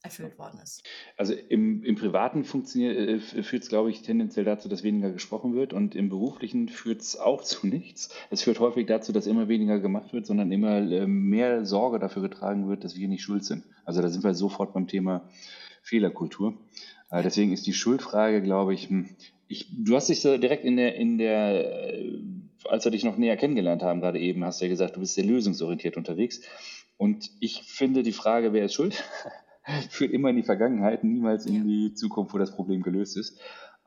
erfüllt worden ist. Also im, im Privaten äh, führt es, glaube ich, tendenziell dazu, dass weniger gesprochen wird und im Beruflichen führt es auch zu nichts. Es führt häufig dazu, dass immer weniger gemacht wird, sondern immer äh, mehr Sorge dafür getragen wird, dass wir nicht schuld sind. Also da sind wir sofort beim Thema Fehlerkultur. Äh, deswegen ist die Schuldfrage, glaube ich, hm, ich, du hast dich so direkt in der, in der, äh, als wir dich noch näher kennengelernt haben, gerade eben, hast du ja gesagt, du bist sehr lösungsorientiert unterwegs. Und ich finde die Frage, wer ist schuld? führt immer in die Vergangenheit, niemals in die Zukunft, wo das Problem gelöst ist.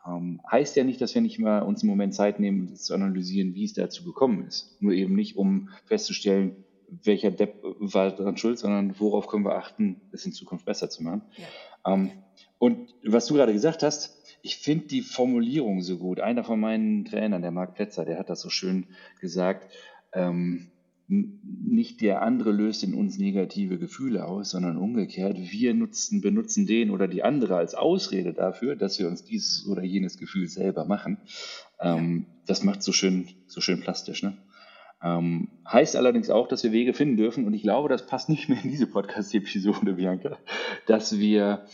Ähm, heißt ja nicht, dass wir nicht mal uns im Moment Zeit nehmen, zu analysieren, wie es dazu gekommen ist. Nur eben nicht, um festzustellen, welcher Depp war daran schuld, sondern worauf können wir achten, es in Zukunft besser zu machen. Ja. Ähm, und was du gerade gesagt hast, ich finde die Formulierung so gut. Einer von meinen Trainern, der Marc Plätzer, der hat das so schön gesagt. Ähm, nicht der andere löst in uns negative Gefühle aus, sondern umgekehrt, wir nutzen, benutzen den oder die andere als Ausrede dafür, dass wir uns dieses oder jenes Gefühl selber machen. Ähm, das macht so schön, so schön plastisch. Ne? Ähm, heißt allerdings auch, dass wir Wege finden dürfen, und ich glaube, das passt nicht mehr in diese Podcast-Episode, Bianca, dass wir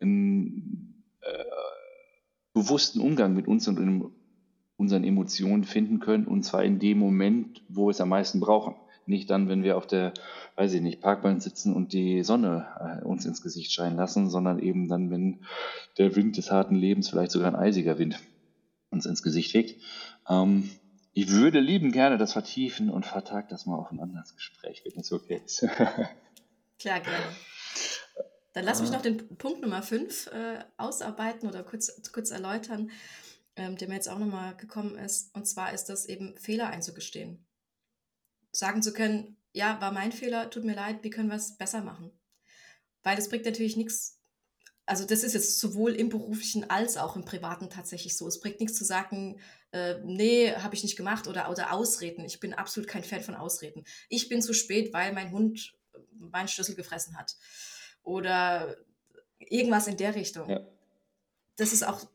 einen äh, bewussten Umgang mit uns und unseren Emotionen finden können und zwar in dem Moment, wo wir es am meisten brauchen. Nicht dann, wenn wir auf der, weiß ich nicht, Parkbank sitzen und die Sonne äh, uns ins Gesicht scheinen lassen, sondern eben dann, wenn der Wind des harten Lebens, vielleicht sogar ein eisiger Wind, uns ins Gesicht fegt. Ähm, ich würde lieben gerne das vertiefen und vertagt das mal auf ein anderes Gespräch, wenn es okay ist. Klar, gerne. Dann lass mich noch den Punkt Nummer 5 äh, ausarbeiten oder kurz, kurz erläutern ähm, der mir jetzt auch nochmal gekommen ist. Und zwar ist das eben Fehler einzugestehen. Sagen zu können, ja, war mein Fehler, tut mir leid, wie können wir es besser machen? Weil es bringt natürlich nichts, also das ist jetzt sowohl im beruflichen als auch im privaten tatsächlich so. Es bringt nichts zu sagen, äh, nee, habe ich nicht gemacht oder, oder Ausreden. Ich bin absolut kein Fan von Ausreden. Ich bin zu spät, weil mein Hund meinen Schlüssel gefressen hat. Oder irgendwas in der Richtung. Ja. Das ist auch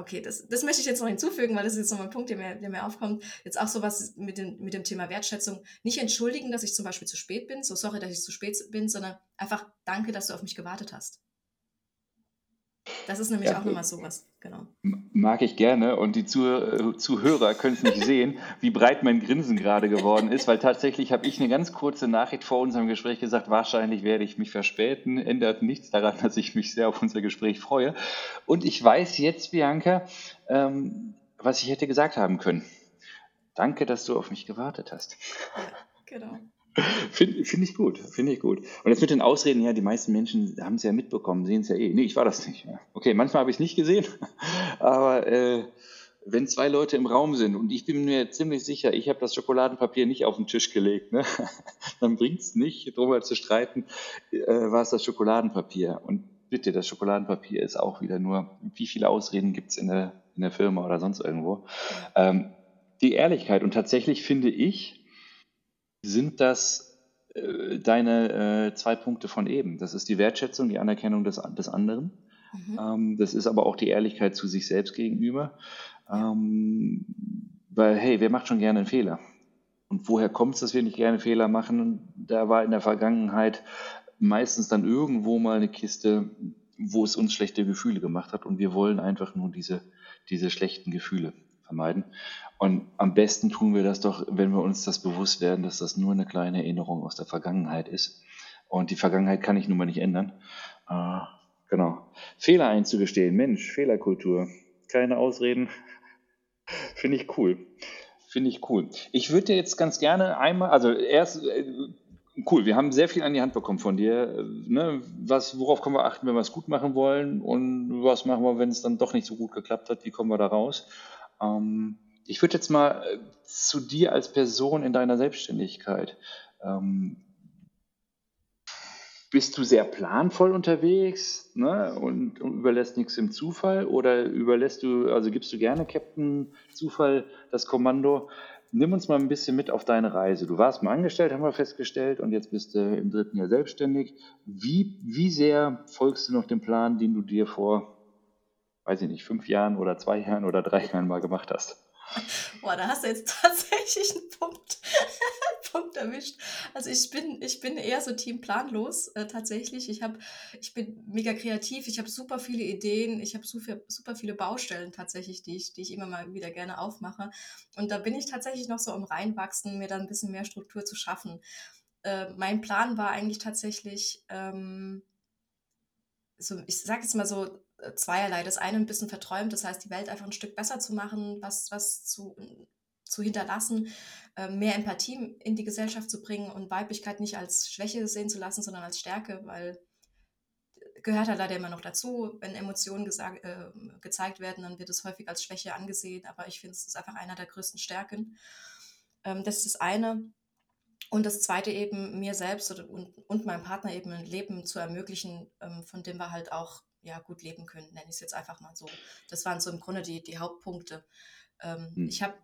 Okay, das, das möchte ich jetzt noch hinzufügen, weil das ist jetzt nochmal ein Punkt, der mir, der mir aufkommt. Jetzt auch sowas mit dem, mit dem Thema Wertschätzung. Nicht entschuldigen, dass ich zum Beispiel zu spät bin, so sorry, dass ich zu spät bin, sondern einfach danke, dass du auf mich gewartet hast. Das ist nämlich ja, auch nochmal sowas, genau. Mag ich gerne und die Zuh Zuhörer können es nicht sehen, wie breit mein Grinsen gerade geworden ist, weil tatsächlich habe ich eine ganz kurze Nachricht vor unserem Gespräch gesagt, wahrscheinlich werde ich mich verspäten, ändert nichts daran, dass ich mich sehr auf unser Gespräch freue. Und ich weiß jetzt, Bianca, ähm, was ich hätte gesagt haben können. Danke, dass du auf mich gewartet hast. Ja, genau. Finde find ich gut, finde ich gut. Und jetzt mit den Ausreden, ja, die meisten Menschen haben es ja mitbekommen, sehen es ja eh. Nee, ich war das nicht. Okay, manchmal habe ich es nicht gesehen, aber äh, wenn zwei Leute im Raum sind und ich bin mir ziemlich sicher, ich habe das Schokoladenpapier nicht auf den Tisch gelegt, ne? dann bringt es nicht, drüber zu streiten, äh, war es das Schokoladenpapier. Und bitte, das Schokoladenpapier ist auch wieder nur, wie viele Ausreden gibt es in der, in der Firma oder sonst irgendwo. Ähm, die Ehrlichkeit und tatsächlich finde ich, sind das äh, deine äh, zwei Punkte von eben. Das ist die Wertschätzung, die Anerkennung des, des anderen. Mhm. Ähm, das ist aber auch die Ehrlichkeit zu sich selbst gegenüber. Ähm, weil, hey, wer macht schon gerne einen Fehler? Und woher kommt es, dass wir nicht gerne Fehler machen? Da war in der Vergangenheit meistens dann irgendwo mal eine Kiste, wo es uns schlechte Gefühle gemacht hat und wir wollen einfach nur diese, diese schlechten Gefühle vermeiden. Und am besten tun wir das doch, wenn wir uns das bewusst werden, dass das nur eine kleine Erinnerung aus der Vergangenheit ist. Und die Vergangenheit kann ich nun mal nicht ändern. Äh, genau. Fehler einzugestehen, Mensch, Fehlerkultur, keine Ausreden, Finde ich cool. Finde ich cool. Ich würde dir jetzt ganz gerne einmal, also erst, äh, cool, wir haben sehr viel an die Hand bekommen von dir. Äh, ne? Was, worauf können wir achten, wenn wir es gut machen wollen? Und was machen wir, wenn es dann doch nicht so gut geklappt hat? Wie kommen wir da raus? Ähm, ich würde jetzt mal äh, zu dir als Person in deiner Selbstständigkeit. Ähm, bist du sehr planvoll unterwegs ne? und, und, überlässt nichts im Zufall oder überlässt du, also gibst du gerne Captain Zufall das Kommando? Nimm uns mal ein bisschen mit auf deine Reise. Du warst mal angestellt, haben wir festgestellt, und jetzt bist du im dritten Jahr selbstständig. Wie, wie sehr folgst du noch dem Plan, den du dir vor, weiß ich nicht, fünf Jahren oder zwei Jahren oder drei Jahren mal gemacht hast? Boah, da hast du jetzt tatsächlich einen Punkt, Punkt erwischt. Also ich bin, ich bin eher so Team planlos äh, tatsächlich. Ich habe, ich bin mega kreativ. Ich habe super viele Ideen. Ich habe super, super viele Baustellen tatsächlich, die ich, die ich immer mal wieder gerne aufmache. Und da bin ich tatsächlich noch so am reinwachsen, mir dann ein bisschen mehr Struktur zu schaffen. Äh, mein Plan war eigentlich tatsächlich, ähm, so, ich sage jetzt mal so zweierlei. Das eine ein bisschen verträumt, das heißt, die Welt einfach ein Stück besser zu machen, was, was zu, zu hinterlassen, äh, mehr Empathie in die Gesellschaft zu bringen und Weiblichkeit nicht als Schwäche sehen zu lassen, sondern als Stärke, weil gehört halt leider immer noch dazu. Wenn Emotionen gesagt, äh, gezeigt werden, dann wird es häufig als Schwäche angesehen, aber ich finde, es ist einfach einer der größten Stärken. Ähm, das ist das eine. Und das zweite eben, mir selbst und, und meinem Partner eben ein Leben zu ermöglichen, ähm, von dem wir halt auch ja, gut leben können, nenne ich es jetzt einfach mal so. Das waren so im Grunde die, die Hauptpunkte. Ähm, hm. Ich habe,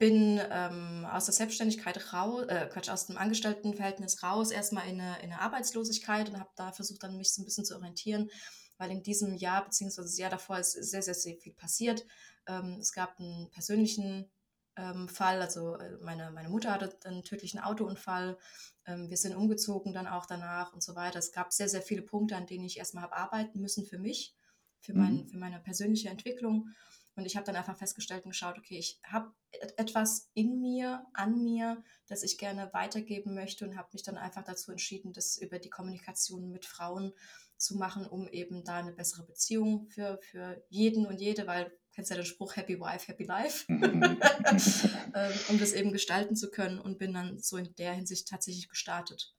bin ähm, aus der Selbstständigkeit raus, äh, Quatsch, aus dem Angestelltenverhältnis raus, erstmal in eine, in eine Arbeitslosigkeit und habe da versucht, dann mich so ein bisschen zu orientieren, weil in diesem Jahr, beziehungsweise das Jahr davor, ist sehr, sehr, sehr viel passiert. Ähm, es gab einen persönlichen ähm, Fall. Also äh, meine, meine Mutter hatte einen tödlichen Autounfall. Ähm, wir sind umgezogen dann auch danach und so weiter. Es gab sehr, sehr viele Punkte, an denen ich erstmal habe arbeiten müssen für mich, für, mein, mhm. für meine persönliche Entwicklung. Und ich habe dann einfach festgestellt und geschaut, okay, ich habe etwas in mir, an mir, das ich gerne weitergeben möchte und habe mich dann einfach dazu entschieden, das über die Kommunikation mit Frauen zu machen, um eben da eine bessere Beziehung für, für jeden und jede, weil kennst ja den Spruch Happy Wife, Happy Life, ähm, um das eben gestalten zu können und bin dann so in der Hinsicht tatsächlich gestartet.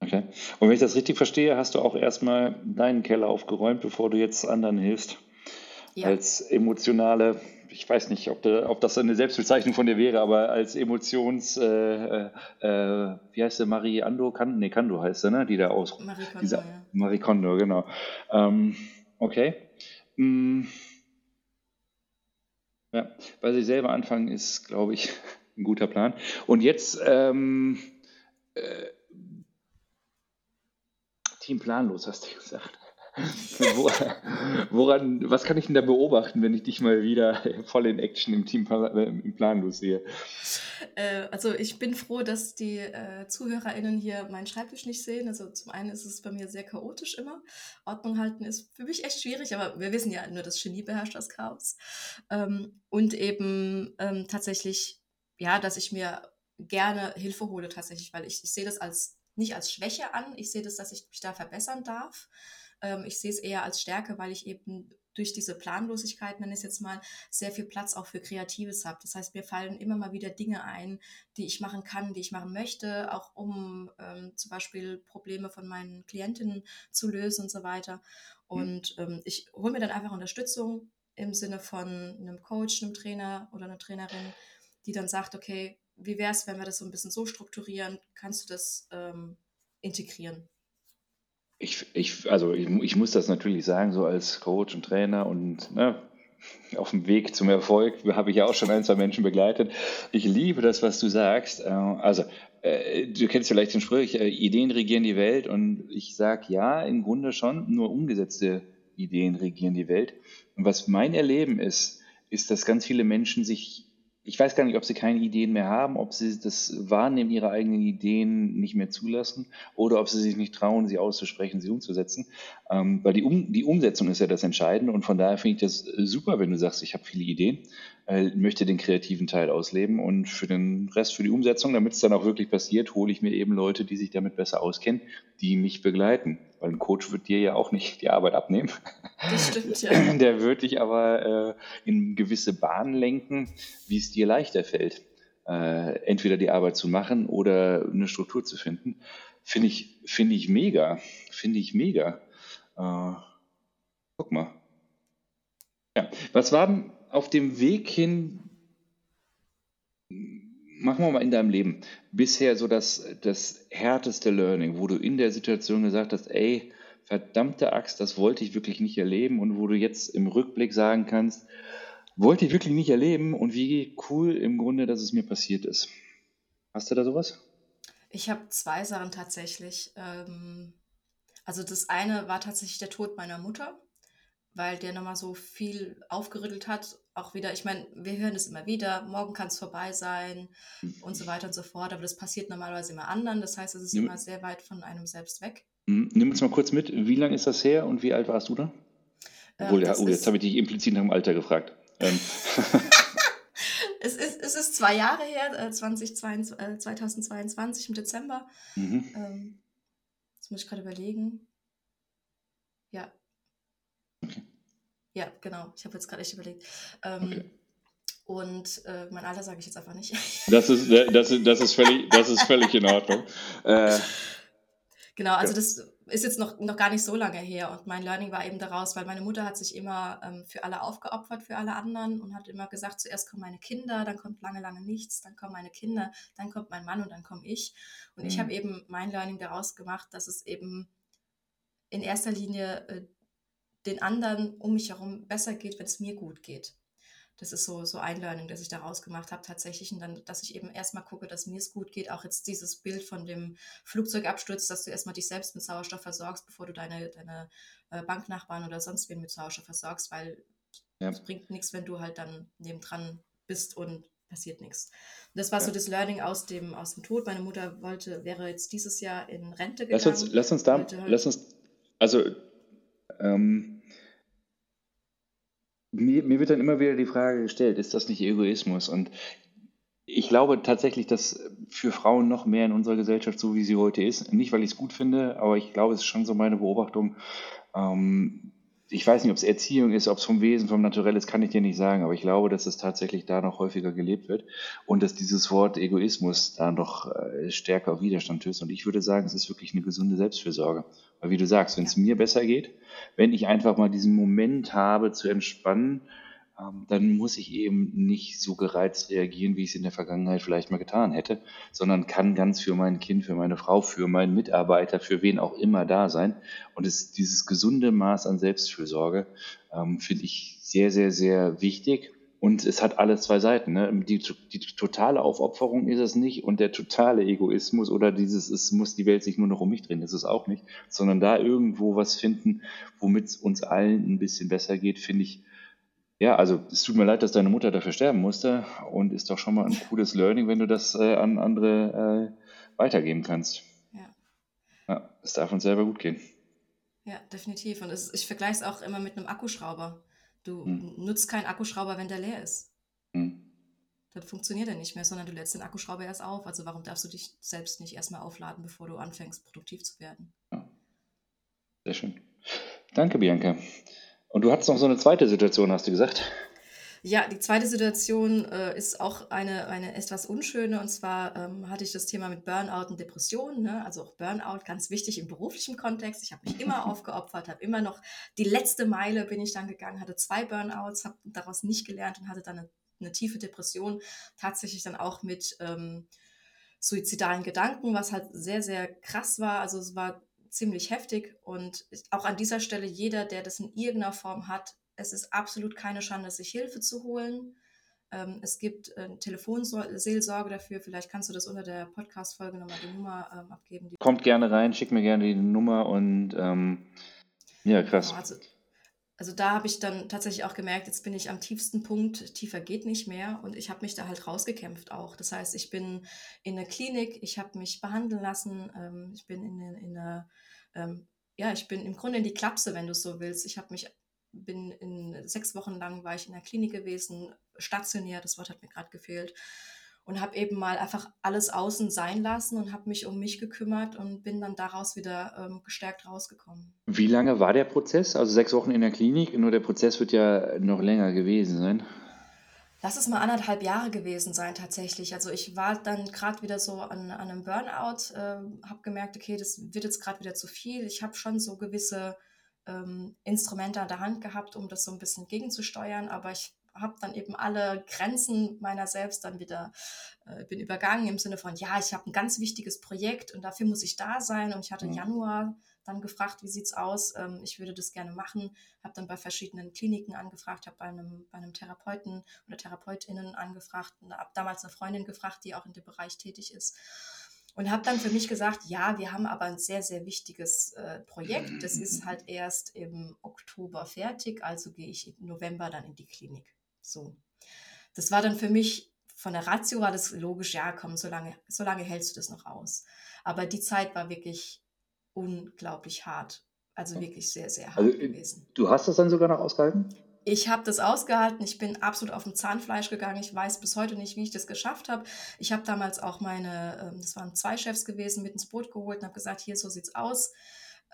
Okay. Und wenn ich das richtig verstehe, hast du auch erstmal deinen Keller aufgeräumt, bevor du jetzt anderen hilfst. Ja. Als emotionale, ich weiß nicht, ob, de, ob, das eine Selbstbezeichnung von dir wäre, aber als Emotions, äh, äh, äh wie heißt der, Marie Ando? Kan, nee, Kando heißt sie, ne? Die da aus. Marie Kondo, ja. Marie Kondo, genau. Ähm, okay. Hm. Ja, bei sich selber anfangen ist, glaube ich, ein guter Plan. Und jetzt ähm, äh, Team planlos, hast du gesagt. Woran, was kann ich denn da beobachten, wenn ich dich mal wieder voll in Action im Team äh, im Planlos sehe? Äh, also ich bin froh, dass die äh, ZuhörerInnen hier meinen Schreibtisch nicht sehen. Also zum einen ist es bei mir sehr chaotisch immer. Ordnung halten ist für mich echt schwierig, aber wir wissen ja nur, das Genie beherrscht das Chaos. Ähm, und eben ähm, tatsächlich, ja, dass ich mir gerne Hilfe hole tatsächlich, weil ich, ich sehe das als nicht als Schwäche an. Ich sehe das, dass ich mich da verbessern darf. Ähm, ich sehe es eher als Stärke, weil ich eben durch diese Planlosigkeit, nenne ich es jetzt mal, sehr viel Platz auch für Kreatives habe. Das heißt, mir fallen immer mal wieder Dinge ein, die ich machen kann, die ich machen möchte, auch um ähm, zum Beispiel Probleme von meinen Klientinnen zu lösen und so weiter. Und ähm, ich hole mir dann einfach Unterstützung im Sinne von einem Coach, einem Trainer oder einer Trainerin, die dann sagt, okay, wie wäre es, wenn wir das so ein bisschen so strukturieren? Kannst du das ähm, integrieren? Ich, ich, also ich, ich, muss das natürlich sagen, so als Coach und Trainer und ne, auf dem Weg zum Erfolg habe ich ja auch schon ein, zwei Menschen begleitet. Ich liebe das, was du sagst. Äh, also, äh, du kennst vielleicht den Spruch, äh, Ideen regieren die Welt und ich sage ja, im Grunde schon, nur umgesetzte Ideen regieren die Welt. Und was mein Erleben ist, ist, dass ganz viele Menschen sich ich weiß gar nicht, ob sie keine Ideen mehr haben, ob sie das Wahrnehmen ihrer eigenen Ideen nicht mehr zulassen oder ob sie sich nicht trauen, sie auszusprechen, sie umzusetzen. Ähm, weil die, um, die Umsetzung ist ja das Entscheidende und von daher finde ich das super, wenn du sagst, ich habe viele Ideen, äh, möchte den kreativen Teil ausleben und für den Rest, für die Umsetzung, damit es dann auch wirklich passiert, hole ich mir eben Leute, die sich damit besser auskennen, die mich begleiten. Weil ein Coach wird dir ja auch nicht die Arbeit abnehmen. Das stimmt, ja. Der wird dich aber äh, in gewisse Bahnen lenken, wie es dir leichter fällt, äh, entweder die Arbeit zu machen oder eine Struktur zu finden. Finde ich, finde ich mega. Finde ich mega. Äh, guck mal. Ja, was war denn auf dem Weg hin, machen wir mal in deinem Leben, bisher so das, das härteste Learning, wo du in der Situation gesagt hast, ey, verdammte Axt, das wollte ich wirklich nicht erleben und wo du jetzt im Rückblick sagen kannst, wollte ich wirklich nicht erleben und wie cool im Grunde, dass es mir passiert ist. Hast du da sowas? Ich habe zwei Sachen tatsächlich. Ähm, also das eine war tatsächlich der Tod meiner Mutter, weil der nochmal so viel aufgerüttelt hat. Auch wieder, ich meine, wir hören es immer wieder, morgen kann es vorbei sein und so weiter und so fort, aber das passiert normalerweise immer anderen. Das heißt, es ist Nimm, immer sehr weit von einem selbst weg. hm, nimm uns mal kurz mit, wie lange ist das her und wie alt warst du da? Ähm, Obwohl, ja, das oh, jetzt habe ich dich implizit nach dem Alter gefragt. Ähm, Es ist, es ist zwei Jahre her, äh, 2022, äh, 2022 im Dezember. mhm. Ähm, jetzt muss ich gerade überlegen. Ja, Okay, ja, genau. Ich habe jetzt gerade echt überlegt. okay. Ähm, und äh, mein Alter sage ich jetzt einfach nicht. Das ist, äh, das ist, das ist, völlig, das ist völlig in Ordnung. Äh, Genau, also ja. das ist jetzt noch, noch gar nicht so lange her. Und mein Learning war eben daraus, weil meine Mutter hat sich immer ähm, für alle aufgeopfert, für alle anderen und hat immer gesagt, zuerst kommen meine Kinder, dann kommt lange, lange nichts, dann kommen meine Kinder, dann kommt mein Mann und dann komme ich. Und ich habe Mhm. eben mein Learning daraus gemacht, dass es eben in erster Linie äh, den anderen um mich herum besser geht, wenn es mir gut geht. Das ist so, so ein Learning, das ich daraus gemacht habe tatsächlich. Und dann, dass ich eben erstmal gucke, dass mir es gut geht. Auch jetzt dieses Bild von dem Flugzeugabsturz, dass du erstmal dich selbst mit Sauerstoff versorgst, bevor du deine, deine äh, Banknachbarn oder sonst wen mit Sauerstoff versorgst, weil Ja. es bringt nichts, wenn du halt dann nebendran bist und passiert nichts. Das war so Ja. das Learning aus dem, aus dem Tod. Meine Mutter wollte, wäre jetzt dieses Jahr in Rente Lass uns, gegangen, lass uns da, halt lass uns, also ähm, mir, mir wird dann immer wieder die Frage gestellt, ist das nicht Egoismus? Und ich glaube tatsächlich, dass für Frauen noch mehr in unserer Gesellschaft, so wie sie heute ist, nicht weil ich es gut finde, aber ich glaube, es ist schon so meine Beobachtung. Ähm, ich weiß nicht, ob es Erziehung ist, ob es vom Wesen, vom Naturell ist, kann ich dir nicht sagen, aber ich glaube, dass es tatsächlich da noch häufiger gelebt wird und dass dieses Wort Egoismus da noch äh, stärker auf Widerstand stößt. Und ich würde sagen, es ist wirklich eine gesunde Selbstfürsorge. Weil wie du sagst, wenn es mir besser geht, wenn ich einfach mal diesen Moment habe zu entspannen, dann muss ich eben nicht so gereizt reagieren, wie ich es in der Vergangenheit vielleicht mal getan hätte, sondern kann ganz für mein Kind, für meine Frau, für meinen Mitarbeiter, für wen auch immer da sein. Und es, dieses gesunde Maß an Selbstfürsorge ähm, finde ich sehr, sehr, sehr wichtig. Und es hat alle zwei Seiten. Ne? Die, die totale Aufopferung ist es nicht und der totale Egoismus oder dieses, es muss die Welt sich nur noch um mich drehen, ist es auch nicht, sondern da irgendwo was finden, womit es uns allen ein bisschen besser geht, finde ich, ja, also es tut mir leid, dass deine Mutter dafür sterben musste und ist doch schon mal ein cooles Learning, wenn du das äh, an andere äh, weitergeben kannst. Ja. Ja, es darf uns selber gut gehen. Ja, definitiv. Und es, ich vergleiche es auch immer mit einem Akkuschrauber. Du Hm. nutzt keinen Akkuschrauber, wenn der leer ist. Hm. Dann funktioniert er nicht mehr, sondern du lädst den Akkuschrauber erst auf. Also warum darfst du dich selbst nicht erstmal aufladen, bevor du anfängst, produktiv zu werden? Ja, sehr schön. Danke, Bianca. Und du hattest noch so eine zweite Situation, hast du gesagt? Ja, die zweite Situation äh, ist auch eine, eine etwas unschöne. Und zwar ähm, hatte ich das Thema mit Burnout und Depressionen. Ne? Also auch Burnout ganz wichtig im beruflichen Kontext. Ich habe mich immer aufgeopfert, habe immer noch die letzte Meile bin ich dann gegangen, hatte zwei Burnouts, habe daraus nicht gelernt und hatte dann eine, eine tiefe Depression. Tatsächlich dann auch mit ähm, suizidalen Gedanken, was halt sehr, sehr krass war. Also es war ziemlich heftig. Und auch an dieser Stelle, jeder, der das in irgendeiner Form hat, es ist absolut keine Schande, sich Hilfe zu holen. Ähm, es gibt äh, Telefonseelsorge dafür. Vielleicht kannst du das unter der Podcast-Folge nochmal die Nummer ähm, abgeben. Die Kommt gerne rein, schick mir gerne die Nummer und ähm, ja, krass. Genau, also, also da habe ich dann tatsächlich auch gemerkt, jetzt bin ich am tiefsten Punkt, tiefer geht nicht mehr und ich habe mich da halt rausgekämpft auch. Das heißt, ich bin in der Klinik, ich habe mich behandeln lassen, ähm, ich bin in, in einer, ähm, ja, ich bin im Grunde in die Klapse, wenn du es so willst. Ich habe mich bin in sechs Wochen lang war ich in der Klinik gewesen, stationär, das Wort hat mir gerade gefehlt. Und habe eben mal einfach alles außen sein lassen und habe mich um mich gekümmert und bin dann daraus wieder ähm, gestärkt rausgekommen. Wie lange war der Prozess? Also sechs Wochen in der Klinik, nur der Prozess wird ja noch länger gewesen sein. Lass es mal anderthalb Jahre gewesen sein tatsächlich. Also ich war dann gerade wieder so an, an einem Burnout, äh, habe gemerkt, okay, das wird jetzt gerade wieder zu viel. Ich habe schon so gewisse ähm, Instrumente an der Hand gehabt, um das so ein bisschen gegenzusteuern, aber ich habe dann eben alle Grenzen meiner selbst dann wieder äh, bin übergangen im Sinne von ja ich habe ein ganz wichtiges Projekt und dafür muss ich da sein und ich hatte im mhm. Januar dann gefragt wie sieht's aus ähm, ich würde das gerne machen habe dann bei verschiedenen Kliniken angefragt habe bei einem bei einem Therapeuten oder Therapeutinnen angefragt und habe damals eine Freundin gefragt die auch in dem Bereich tätig ist und habe dann für mich gesagt, ja, wir haben aber ein sehr, sehr wichtiges äh, Projekt. Das ist halt erst im Oktober fertig, also gehe ich im November dann in die Klinik. So. Das war dann für mich, von der Ratio war das logisch, ja, komm, so lange, so lange hältst du das noch aus. Aber die Zeit war wirklich unglaublich hart. Also wirklich sehr, sehr hart also, gewesen. Du hast das dann sogar noch ausgehalten? ich habe das ausgehalten. Ich bin absolut auf dem Zahnfleisch gegangen. Ich weiß bis heute nicht, wie ich das geschafft habe. Ich habe damals auch meine, ähm, das waren zwei Chefs gewesen, mit ins Boot geholt und habe gesagt, hier, so sieht's aus.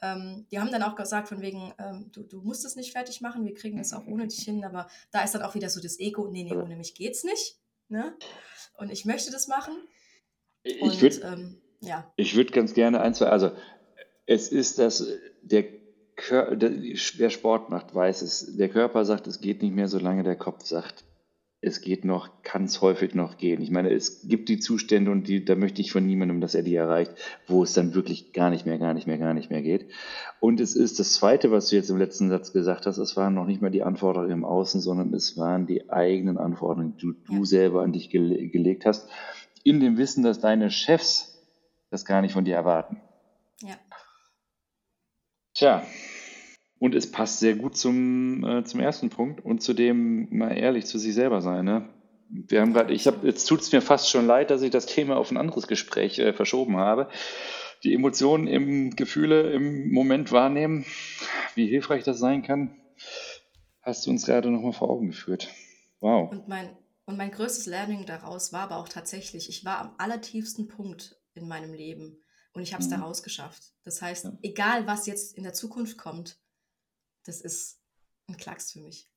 Ähm, die haben dann auch gesagt, von wegen, ähm, du, du musst es nicht fertig machen, wir kriegen das auch ohne dich hin. Aber da ist dann auch wieder so das Ego, nee, nee, ohne mich geht's nicht. Ne? Und ich möchte das machen. Ich würde ähm, ja. würd ganz gerne ein, zwei, also es ist das, der wer Sport macht, weiß es. Der Körper sagt, es geht nicht mehr, solange der Kopf sagt, es geht noch, kann es häufig noch gehen. Ich meine, es gibt die Zustände und die, da möchte ich von niemandem, dass er die erreicht, wo es dann wirklich gar nicht mehr, gar nicht mehr, gar nicht mehr geht. Und es ist das Zweite, was du jetzt im letzten Satz gesagt hast, es waren noch nicht mal die Anforderungen im Außen, sondern es waren die eigenen Anforderungen, die du, ja. selber an dich gele gelegt hast, in dem Wissen, dass deine Chefs das gar nicht von dir erwarten. Ja. Tja, und es passt sehr gut zum, äh, zum ersten Punkt und zu dem mal ehrlich zu sich selber sein. Ne? Wir haben gerade, ich habe, jetzt tut es mir fast schon leid, dass ich das Thema auf ein anderes Gespräch äh, verschoben habe. Die Emotionen im Gefühle im Moment wahrnehmen, wie hilfreich das sein kann, hast du uns gerade nochmal vor Augen geführt. Wow. Und mein, und mein größtes Learning daraus war aber auch tatsächlich, ich war am allertiefsten Punkt in meinem Leben und ich habe es mhm. da rausgeschafft. Das heißt, ja. egal was jetzt in der Zukunft kommt, das ist ein Klacks für mich.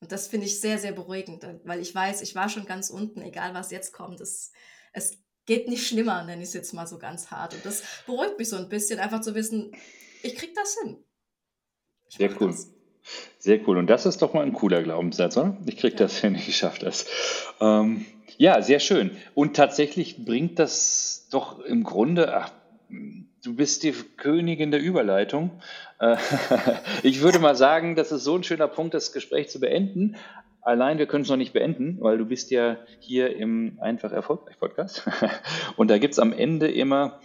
Und das finde ich sehr, sehr beruhigend, weil ich weiß, ich war schon ganz unten, egal was jetzt kommt. Es, es geht nicht schlimmer, nenne ich es jetzt mal so ganz hart. Und das beruhigt mich so ein bisschen, einfach zu wissen, ich kriege das hin. Ich sehr cool. Das. Sehr cool. Und das ist doch mal ein cooler Glaubenssatz, oder? Ich kriege ja. das hin, ich schaffe das. Ähm, ja, sehr schön. Und tatsächlich bringt das doch im Grunde, ach, du bist die Königin der Überleitung. Äh, ich würde mal sagen, das ist so ein schöner Punkt, das Gespräch zu beenden. Allein, wir können es noch nicht beenden, weil du bist ja hier im Einfach Erfolgreich Podcast. Und da gibt es am Ende immer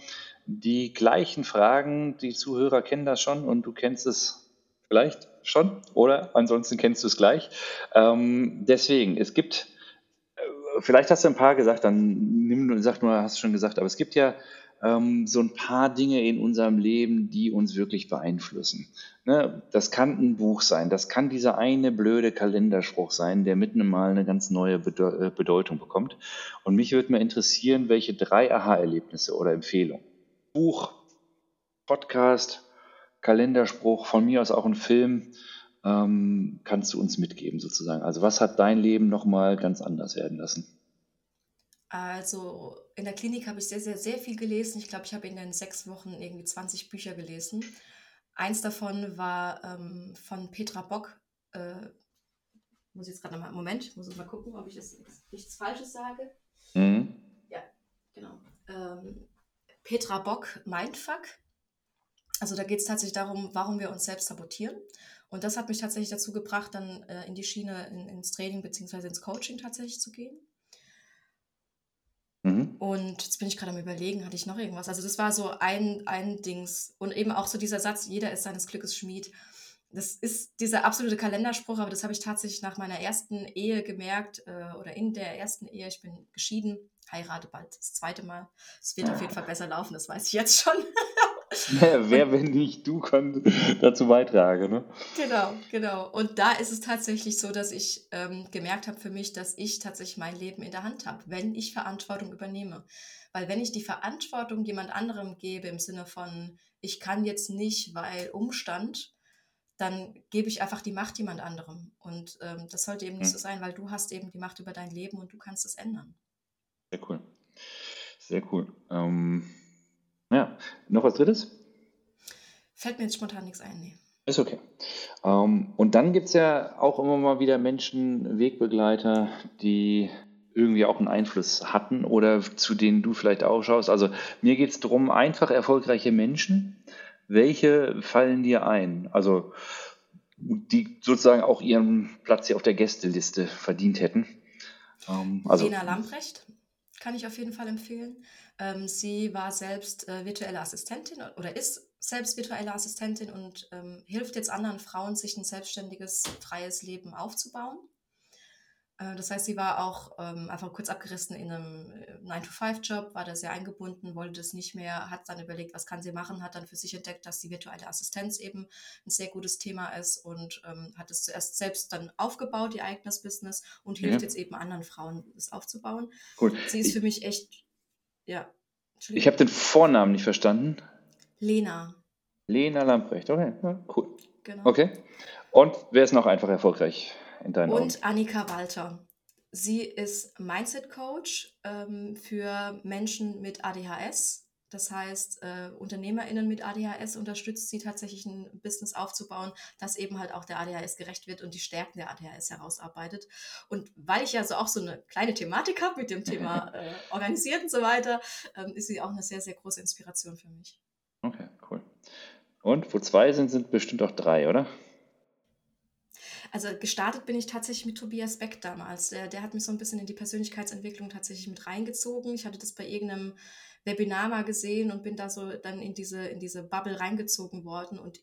die gleichen Fragen. Die Zuhörer kennen das schon und du kennst es vielleicht schon oder ansonsten kennst du es gleich. Ähm, deswegen, es gibt, äh, vielleicht hast du ein paar gesagt, dann nimm, sag nur, hast du schon gesagt, aber es gibt ja ähm, so ein paar Dinge in unserem Leben, die uns wirklich beeinflussen. Ne? Das kann ein Buch sein, das kann dieser eine blöde Kalenderspruch sein, der mitten mal eine ganz neue Bede äh, Bedeutung bekommt. Und mich würde mal interessieren, welche drei Aha-Erlebnisse oder Empfehlungen. Buch, Podcast, Kalenderspruch, von mir aus auch ein Film, ähm, kannst du uns mitgeben sozusagen? Also was hat dein Leben nochmal ganz anders werden lassen? Also in der Klinik habe ich sehr, sehr, sehr viel gelesen. Ich glaube, ich habe in den sechs Wochen irgendwie 20 Bücher gelesen. Eins davon war ähm, von Petra Bock. Äh, muss ich jetzt gerade nochmal, Moment, muss ich mal gucken, ob ich jetzt nichts Falsches sage. Mhm. Ja, genau. Ähm, Petra Bock, Mindfuck. Also da geht es tatsächlich darum, warum wir uns selbst sabotieren. Und das hat mich tatsächlich dazu gebracht, dann äh, in die Schiene, in, ins Training bzw. ins Coaching tatsächlich zu gehen. Und jetzt bin ich gerade am Überlegen, hatte ich noch irgendwas? Also das war so ein, ein Dings. Und eben auch so dieser Satz, jeder ist seines Glückes Schmied. Das ist dieser absolute Kalenderspruch, aber das habe ich tatsächlich nach meiner ersten Ehe gemerkt äh, oder in der ersten Ehe. Ich bin geschieden, heirate bald das zweite Mal. Es wird auf jeden Fall besser laufen, das weiß ich jetzt schon. Wer, wenn nicht du, kann dazu beitragen. Ne? Genau, genau. Und da ist es tatsächlich so, dass ich ähm, gemerkt habe für mich, dass ich tatsächlich mein Leben in der Hand habe, wenn ich Verantwortung übernehme. Weil wenn ich die Verantwortung jemand anderem gebe, im Sinne von, ich kann jetzt nicht, weil Umstand, dann gebe ich einfach die Macht jemand anderem. Und ähm, das sollte eben nicht hm. so sein, weil du hast eben die Macht über dein Leben und du kannst es ändern. Sehr cool. Sehr cool. Ähm ja, noch was Drittes? Fällt mir jetzt spontan nichts ein, nee. Ist okay. Ähm, und dann gibt es ja auch immer mal wieder Menschen, Wegbegleiter, die irgendwie auch einen Einfluss hatten oder zu denen du vielleicht auch schaust. Also mir geht es darum, einfach erfolgreiche Menschen. Welche fallen dir ein? Also die sozusagen auch ihren Platz hier auf der Gästeliste verdient hätten. Ähm, also, Lena Lamprecht kann ich auf jeden Fall empfehlen. Ähm, sie war selbst äh, virtuelle Assistentin oder ist selbst virtuelle Assistentin und ähm, hilft jetzt anderen Frauen, sich ein selbstständiges, freies Leben aufzubauen. Äh, das heißt, sie war auch ähm, einfach kurz abgerissen in einem 9-to-5-Job, äh, war da sehr eingebunden, wollte das nicht mehr, hat dann überlegt, was kann sie machen, hat dann für sich entdeckt, dass die virtuelle Assistenz eben ein sehr gutes Thema ist und ähm, hat es zuerst selbst dann aufgebaut, ihr eigenes Business und hilft ja. jetzt eben anderen Frauen, es aufzubauen. Cool. Sie ist für mich echt ja. Ich habe den Vornamen nicht verstanden. Lena. Lena Lamprecht, okay, ja, cool. Genau. Okay. Und wer ist noch einfach erfolgreich in deinen Und Augen? Annika Walter. Sie ist Mindset Coach ähm, für Menschen mit ADHS das heißt, äh, UnternehmerInnen mit ADHS unterstützt sie tatsächlich ein Business aufzubauen, das eben halt auch der ADHS gerecht wird und die Stärken der ADHS herausarbeitet. Und weil ich ja so auch so eine kleine Thematik habe mit dem Thema äh, organisiert und so weiter, ähm, ist sie auch eine sehr, sehr große Inspiration für mich. Okay, cool. Und wo zwei sind, sind bestimmt auch drei, oder? Also gestartet bin ich tatsächlich mit Tobias Beck damals. Der, der hat mich so ein bisschen in die Persönlichkeitsentwicklung tatsächlich mit reingezogen. Ich hatte das bei irgendeinem Webinar mal gesehen und bin da so dann in diese, in diese Bubble reingezogen worden und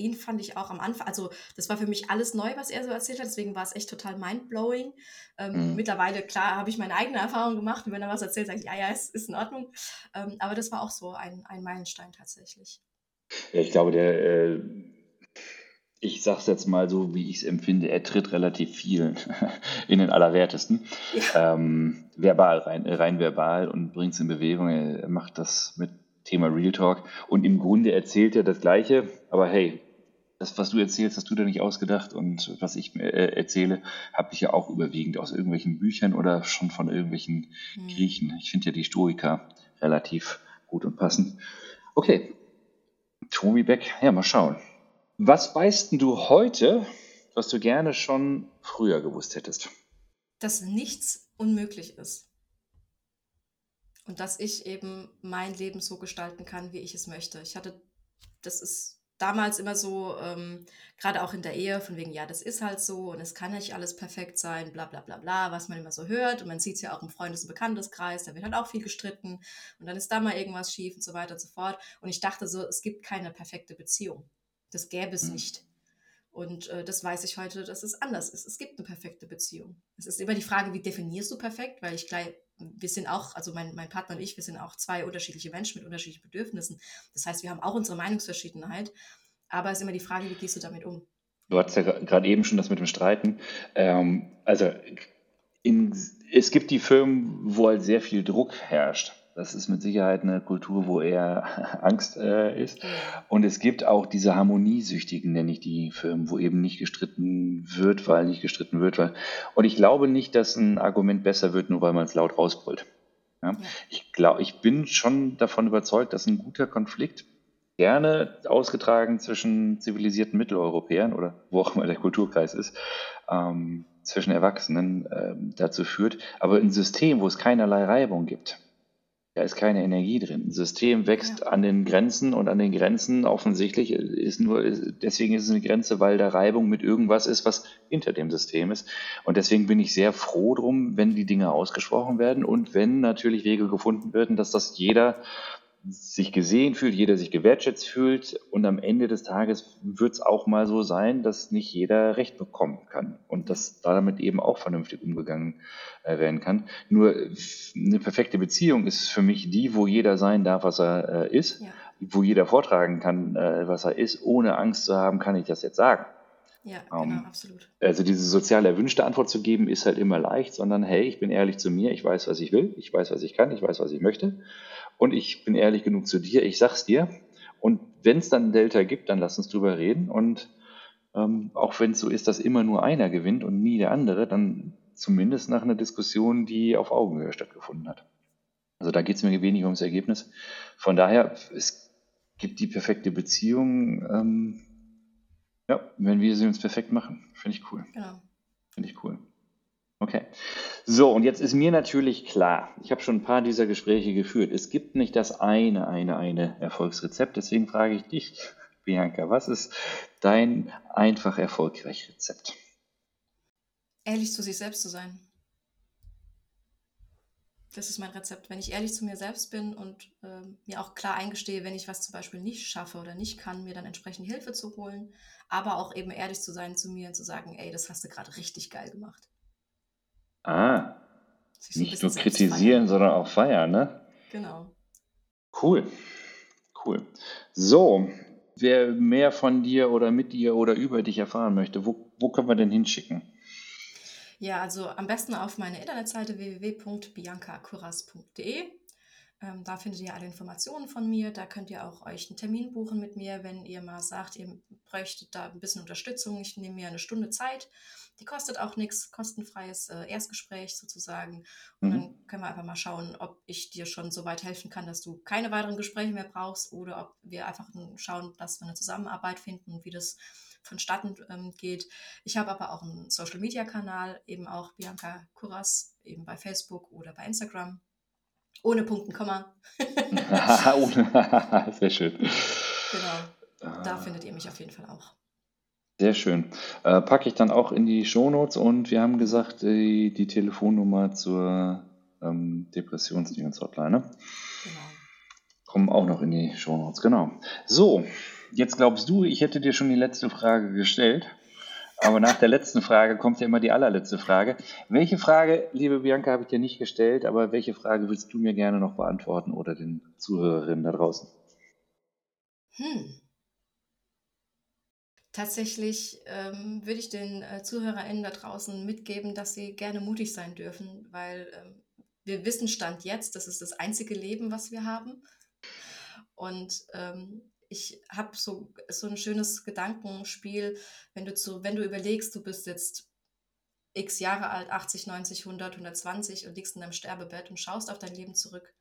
ihn fand ich auch am Anfang, also das war für mich alles neu, was er so erzählt hat, deswegen war es echt total mindblowing. Ähm, mhm. Mittlerweile, klar, habe ich meine eigene Erfahrung gemacht und wenn er was erzählt, sage ich, ja, ja, es ist in Ordnung. Ähm, aber das war auch so ein, ein Meilenstein tatsächlich. Ja, ich glaube, der, äh, ich sage es jetzt mal so, wie ich es empfinde, er tritt relativ viel in den Allerwertesten. Ja. Ähm, verbal, rein, rein verbal und bringt es in Bewegung. Er macht das mit Thema Real Talk. Und im Grunde erzählt er das Gleiche, aber hey, das, was du erzählst, hast du da nicht ausgedacht. Und was ich äh, erzähle, habe ich ja auch überwiegend aus irgendwelchen Büchern oder schon von irgendwelchen mhm. Griechen. Ich finde ja die Stoiker relativ gut und passend. Okay, Tobi Beck, ja, mal schauen. Was weißt du heute, was du gerne schon früher gewusst hättest? Dass nichts unmöglich ist. Und dass ich eben mein Leben so gestalten kann, wie ich es möchte. Ich hatte, das ist damals immer so, ähm, gerade auch in der Ehe, von wegen, ja, das ist halt so und es kann nicht alles perfekt sein, bla bla bla bla, was man immer so hört. Und man sieht es ja auch im Freundes- und Bekannteskreis, da wird halt auch viel gestritten und dann ist da mal irgendwas schief und so weiter und so fort. Und ich dachte so, es gibt keine perfekte Beziehung. Das gäbe es mhm. nicht. Und äh, das weiß ich heute, dass es anders ist. Es gibt eine perfekte Beziehung. Es ist immer die Frage, wie definierst du perfekt? Weil ich gleich, wir sind auch, also mein, mein Partner und ich, wir sind auch zwei unterschiedliche Menschen mit unterschiedlichen Bedürfnissen. Das heißt, wir haben auch unsere Meinungsverschiedenheit. Aber es ist immer die Frage, wie gehst du damit um? Du hattest ja gerade eben schon das mit dem Streiten. Ähm, also in, es gibt die Firmen, wo halt sehr viel Druck herrscht. Das ist mit Sicherheit eine Kultur, wo eher Angst äh, ist. Und es gibt auch diese Harmoniesüchtigen, nenne ich die Firmen, wo eben nicht gestritten wird, weil nicht gestritten wird. Weil und ich glaube nicht, dass ein Argument besser wird, nur weil man es laut rausbrüllt. Ja? Ja. Ich, glaub, ich bin schon davon überzeugt, dass ein guter Konflikt gerne ausgetragen zwischen zivilisierten Mitteleuropäern oder wo auch immer der Kulturkreis ist, ähm, zwischen Erwachsenen äh, dazu führt. Aber ein System, wo es keinerlei Reibung gibt, da ist keine Energie drin. Ein System wächst ja. an den Grenzen und an den Grenzen offensichtlich ist nur, deswegen ist es eine Grenze, weil da Reibung mit irgendwas ist, was hinter dem System ist. Und deswegen bin ich sehr froh drum, wenn die Dinge ausgesprochen werden und wenn natürlich Wege gefunden werden, dass das jeder sich gesehen fühlt, jeder sich gewertschätzt fühlt und am Ende des Tages wird es auch mal so sein, dass nicht jeder Recht bekommen kann und dass damit eben auch vernünftig umgegangen äh, werden kann. Nur eine perfekte Beziehung ist für mich die, wo jeder sein darf, was er äh, ist, ja. wo jeder vortragen kann, äh, was er ist, ohne Angst zu haben, kann ich das jetzt sagen. Ja, genau, um, absolut. Also diese sozial erwünschte Antwort zu geben, ist halt immer leicht, sondern hey, ich bin ehrlich zu mir, ich weiß, was ich will, ich weiß, was ich kann, ich weiß, was ich möchte und ich bin ehrlich genug zu dir, ich sag's dir. Und wenn es dann ein Delta gibt, dann lass uns drüber reden. Und ähm, auch wenn es so ist, dass immer nur einer gewinnt und nie der andere, dann zumindest nach einer Diskussion, die auf Augenhöhe stattgefunden hat. Also da geht es mir wenig ums Ergebnis. Von daher, es gibt die perfekte Beziehung. Ähm, ja, wenn wir sie uns perfekt machen, finde ich cool. Genau. Finde ich cool. Okay. So, und jetzt ist mir natürlich klar, ich habe schon ein paar dieser Gespräche geführt, es gibt nicht das eine, eine, eine Erfolgsrezept. Deswegen frage ich dich, Bianca, was ist dein einfach erfolgreich Rezept? Ehrlich zu sich selbst zu sein. Das ist mein Rezept. Wenn ich ehrlich zu mir selbst bin und äh, mir auch klar eingestehe, wenn ich was zum Beispiel nicht schaffe oder nicht kann, mir dann entsprechend Hilfe zu holen, aber auch eben ehrlich zu sein zu mir und zu sagen, ey, das hast du gerade richtig geil gemacht. Ah, nicht nur kritisieren, sondern auch feiern, ne? Genau. Cool, cool. So, wer mehr von dir oder mit dir oder über dich erfahren möchte, wo, wo können wir denn hinschicken? Ja, also am besten auf meine Internetseite www.biancacuras.de. Ähm, da findet ihr alle Informationen von mir. Da könnt ihr auch euch einen Termin buchen mit mir, wenn ihr mal sagt, ihr bräuchtet da ein bisschen Unterstützung. Ich nehme mir eine Stunde Zeit die kostet auch nichts, kostenfreies äh, Erstgespräch sozusagen. Und mhm. dann können wir einfach mal schauen, ob ich dir schon so weit helfen kann, dass du keine weiteren Gespräche mehr brauchst oder ob wir einfach schauen, dass wir eine Zusammenarbeit finden und wie das vonstatten ähm, geht. Ich habe aber auch einen Social-Media-Kanal, eben auch Bianca Kuras, eben bei Facebook oder bei Instagram. Ohne Punkt Komma. Sehr schön. Genau. Da findet ihr mich auf jeden Fall auch. Sehr schön. Äh, packe ich dann auch in die Shownotes und wir haben gesagt, die, die Telefonnummer zur ähm, Depressionsdienst-Hotline. Ne? Genau. Kommen auch noch in die Shownotes, genau. So, jetzt glaubst du, ich hätte dir schon die letzte Frage gestellt. Aber nach der letzten Frage kommt ja immer die allerletzte Frage. Welche Frage, liebe Bianca, habe ich dir nicht gestellt, aber welche Frage willst du mir gerne noch beantworten oder den Zuhörerinnen da draußen? Hm. Tatsächlich ähm, würde ich den äh, ZuhörerInnen da draußen mitgeben, dass sie gerne mutig sein dürfen, weil ähm, wir wissen Stand jetzt, das ist das einzige Leben, was wir haben. Und ähm, ich habe so, so ein schönes Gedankenspiel, wenn du, zu, wenn du überlegst, du bist jetzt x Jahre alt, 80, 90, 100, 120 und liegst in deinem Sterbebett und schaust auf dein Leben zurück.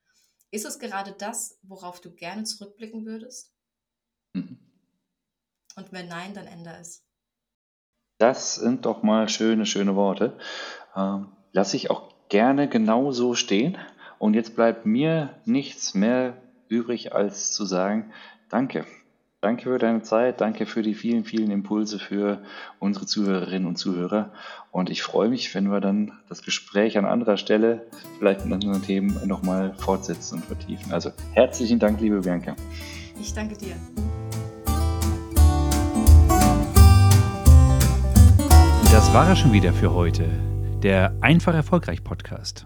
Ist es gerade das, worauf du gerne zurückblicken würdest? Mhm. Und wenn nein, dann ändere es. Das sind doch mal schöne, schöne Worte. Ähm, lasse ich auch gerne genau so stehen. Und jetzt bleibt mir nichts mehr übrig, als zu sagen, danke. Danke für deine Zeit, danke für die vielen, vielen Impulse für unsere Zuhörerinnen und Zuhörer. Und ich freue mich, wenn wir dann das Gespräch an anderer Stelle, vielleicht mit anderen Themen, nochmal fortsetzen und vertiefen. Also herzlichen Dank, liebe Bianca. Ich danke dir. Das war er schon wieder für heute. Der Einfach Erfolgreich Podcast.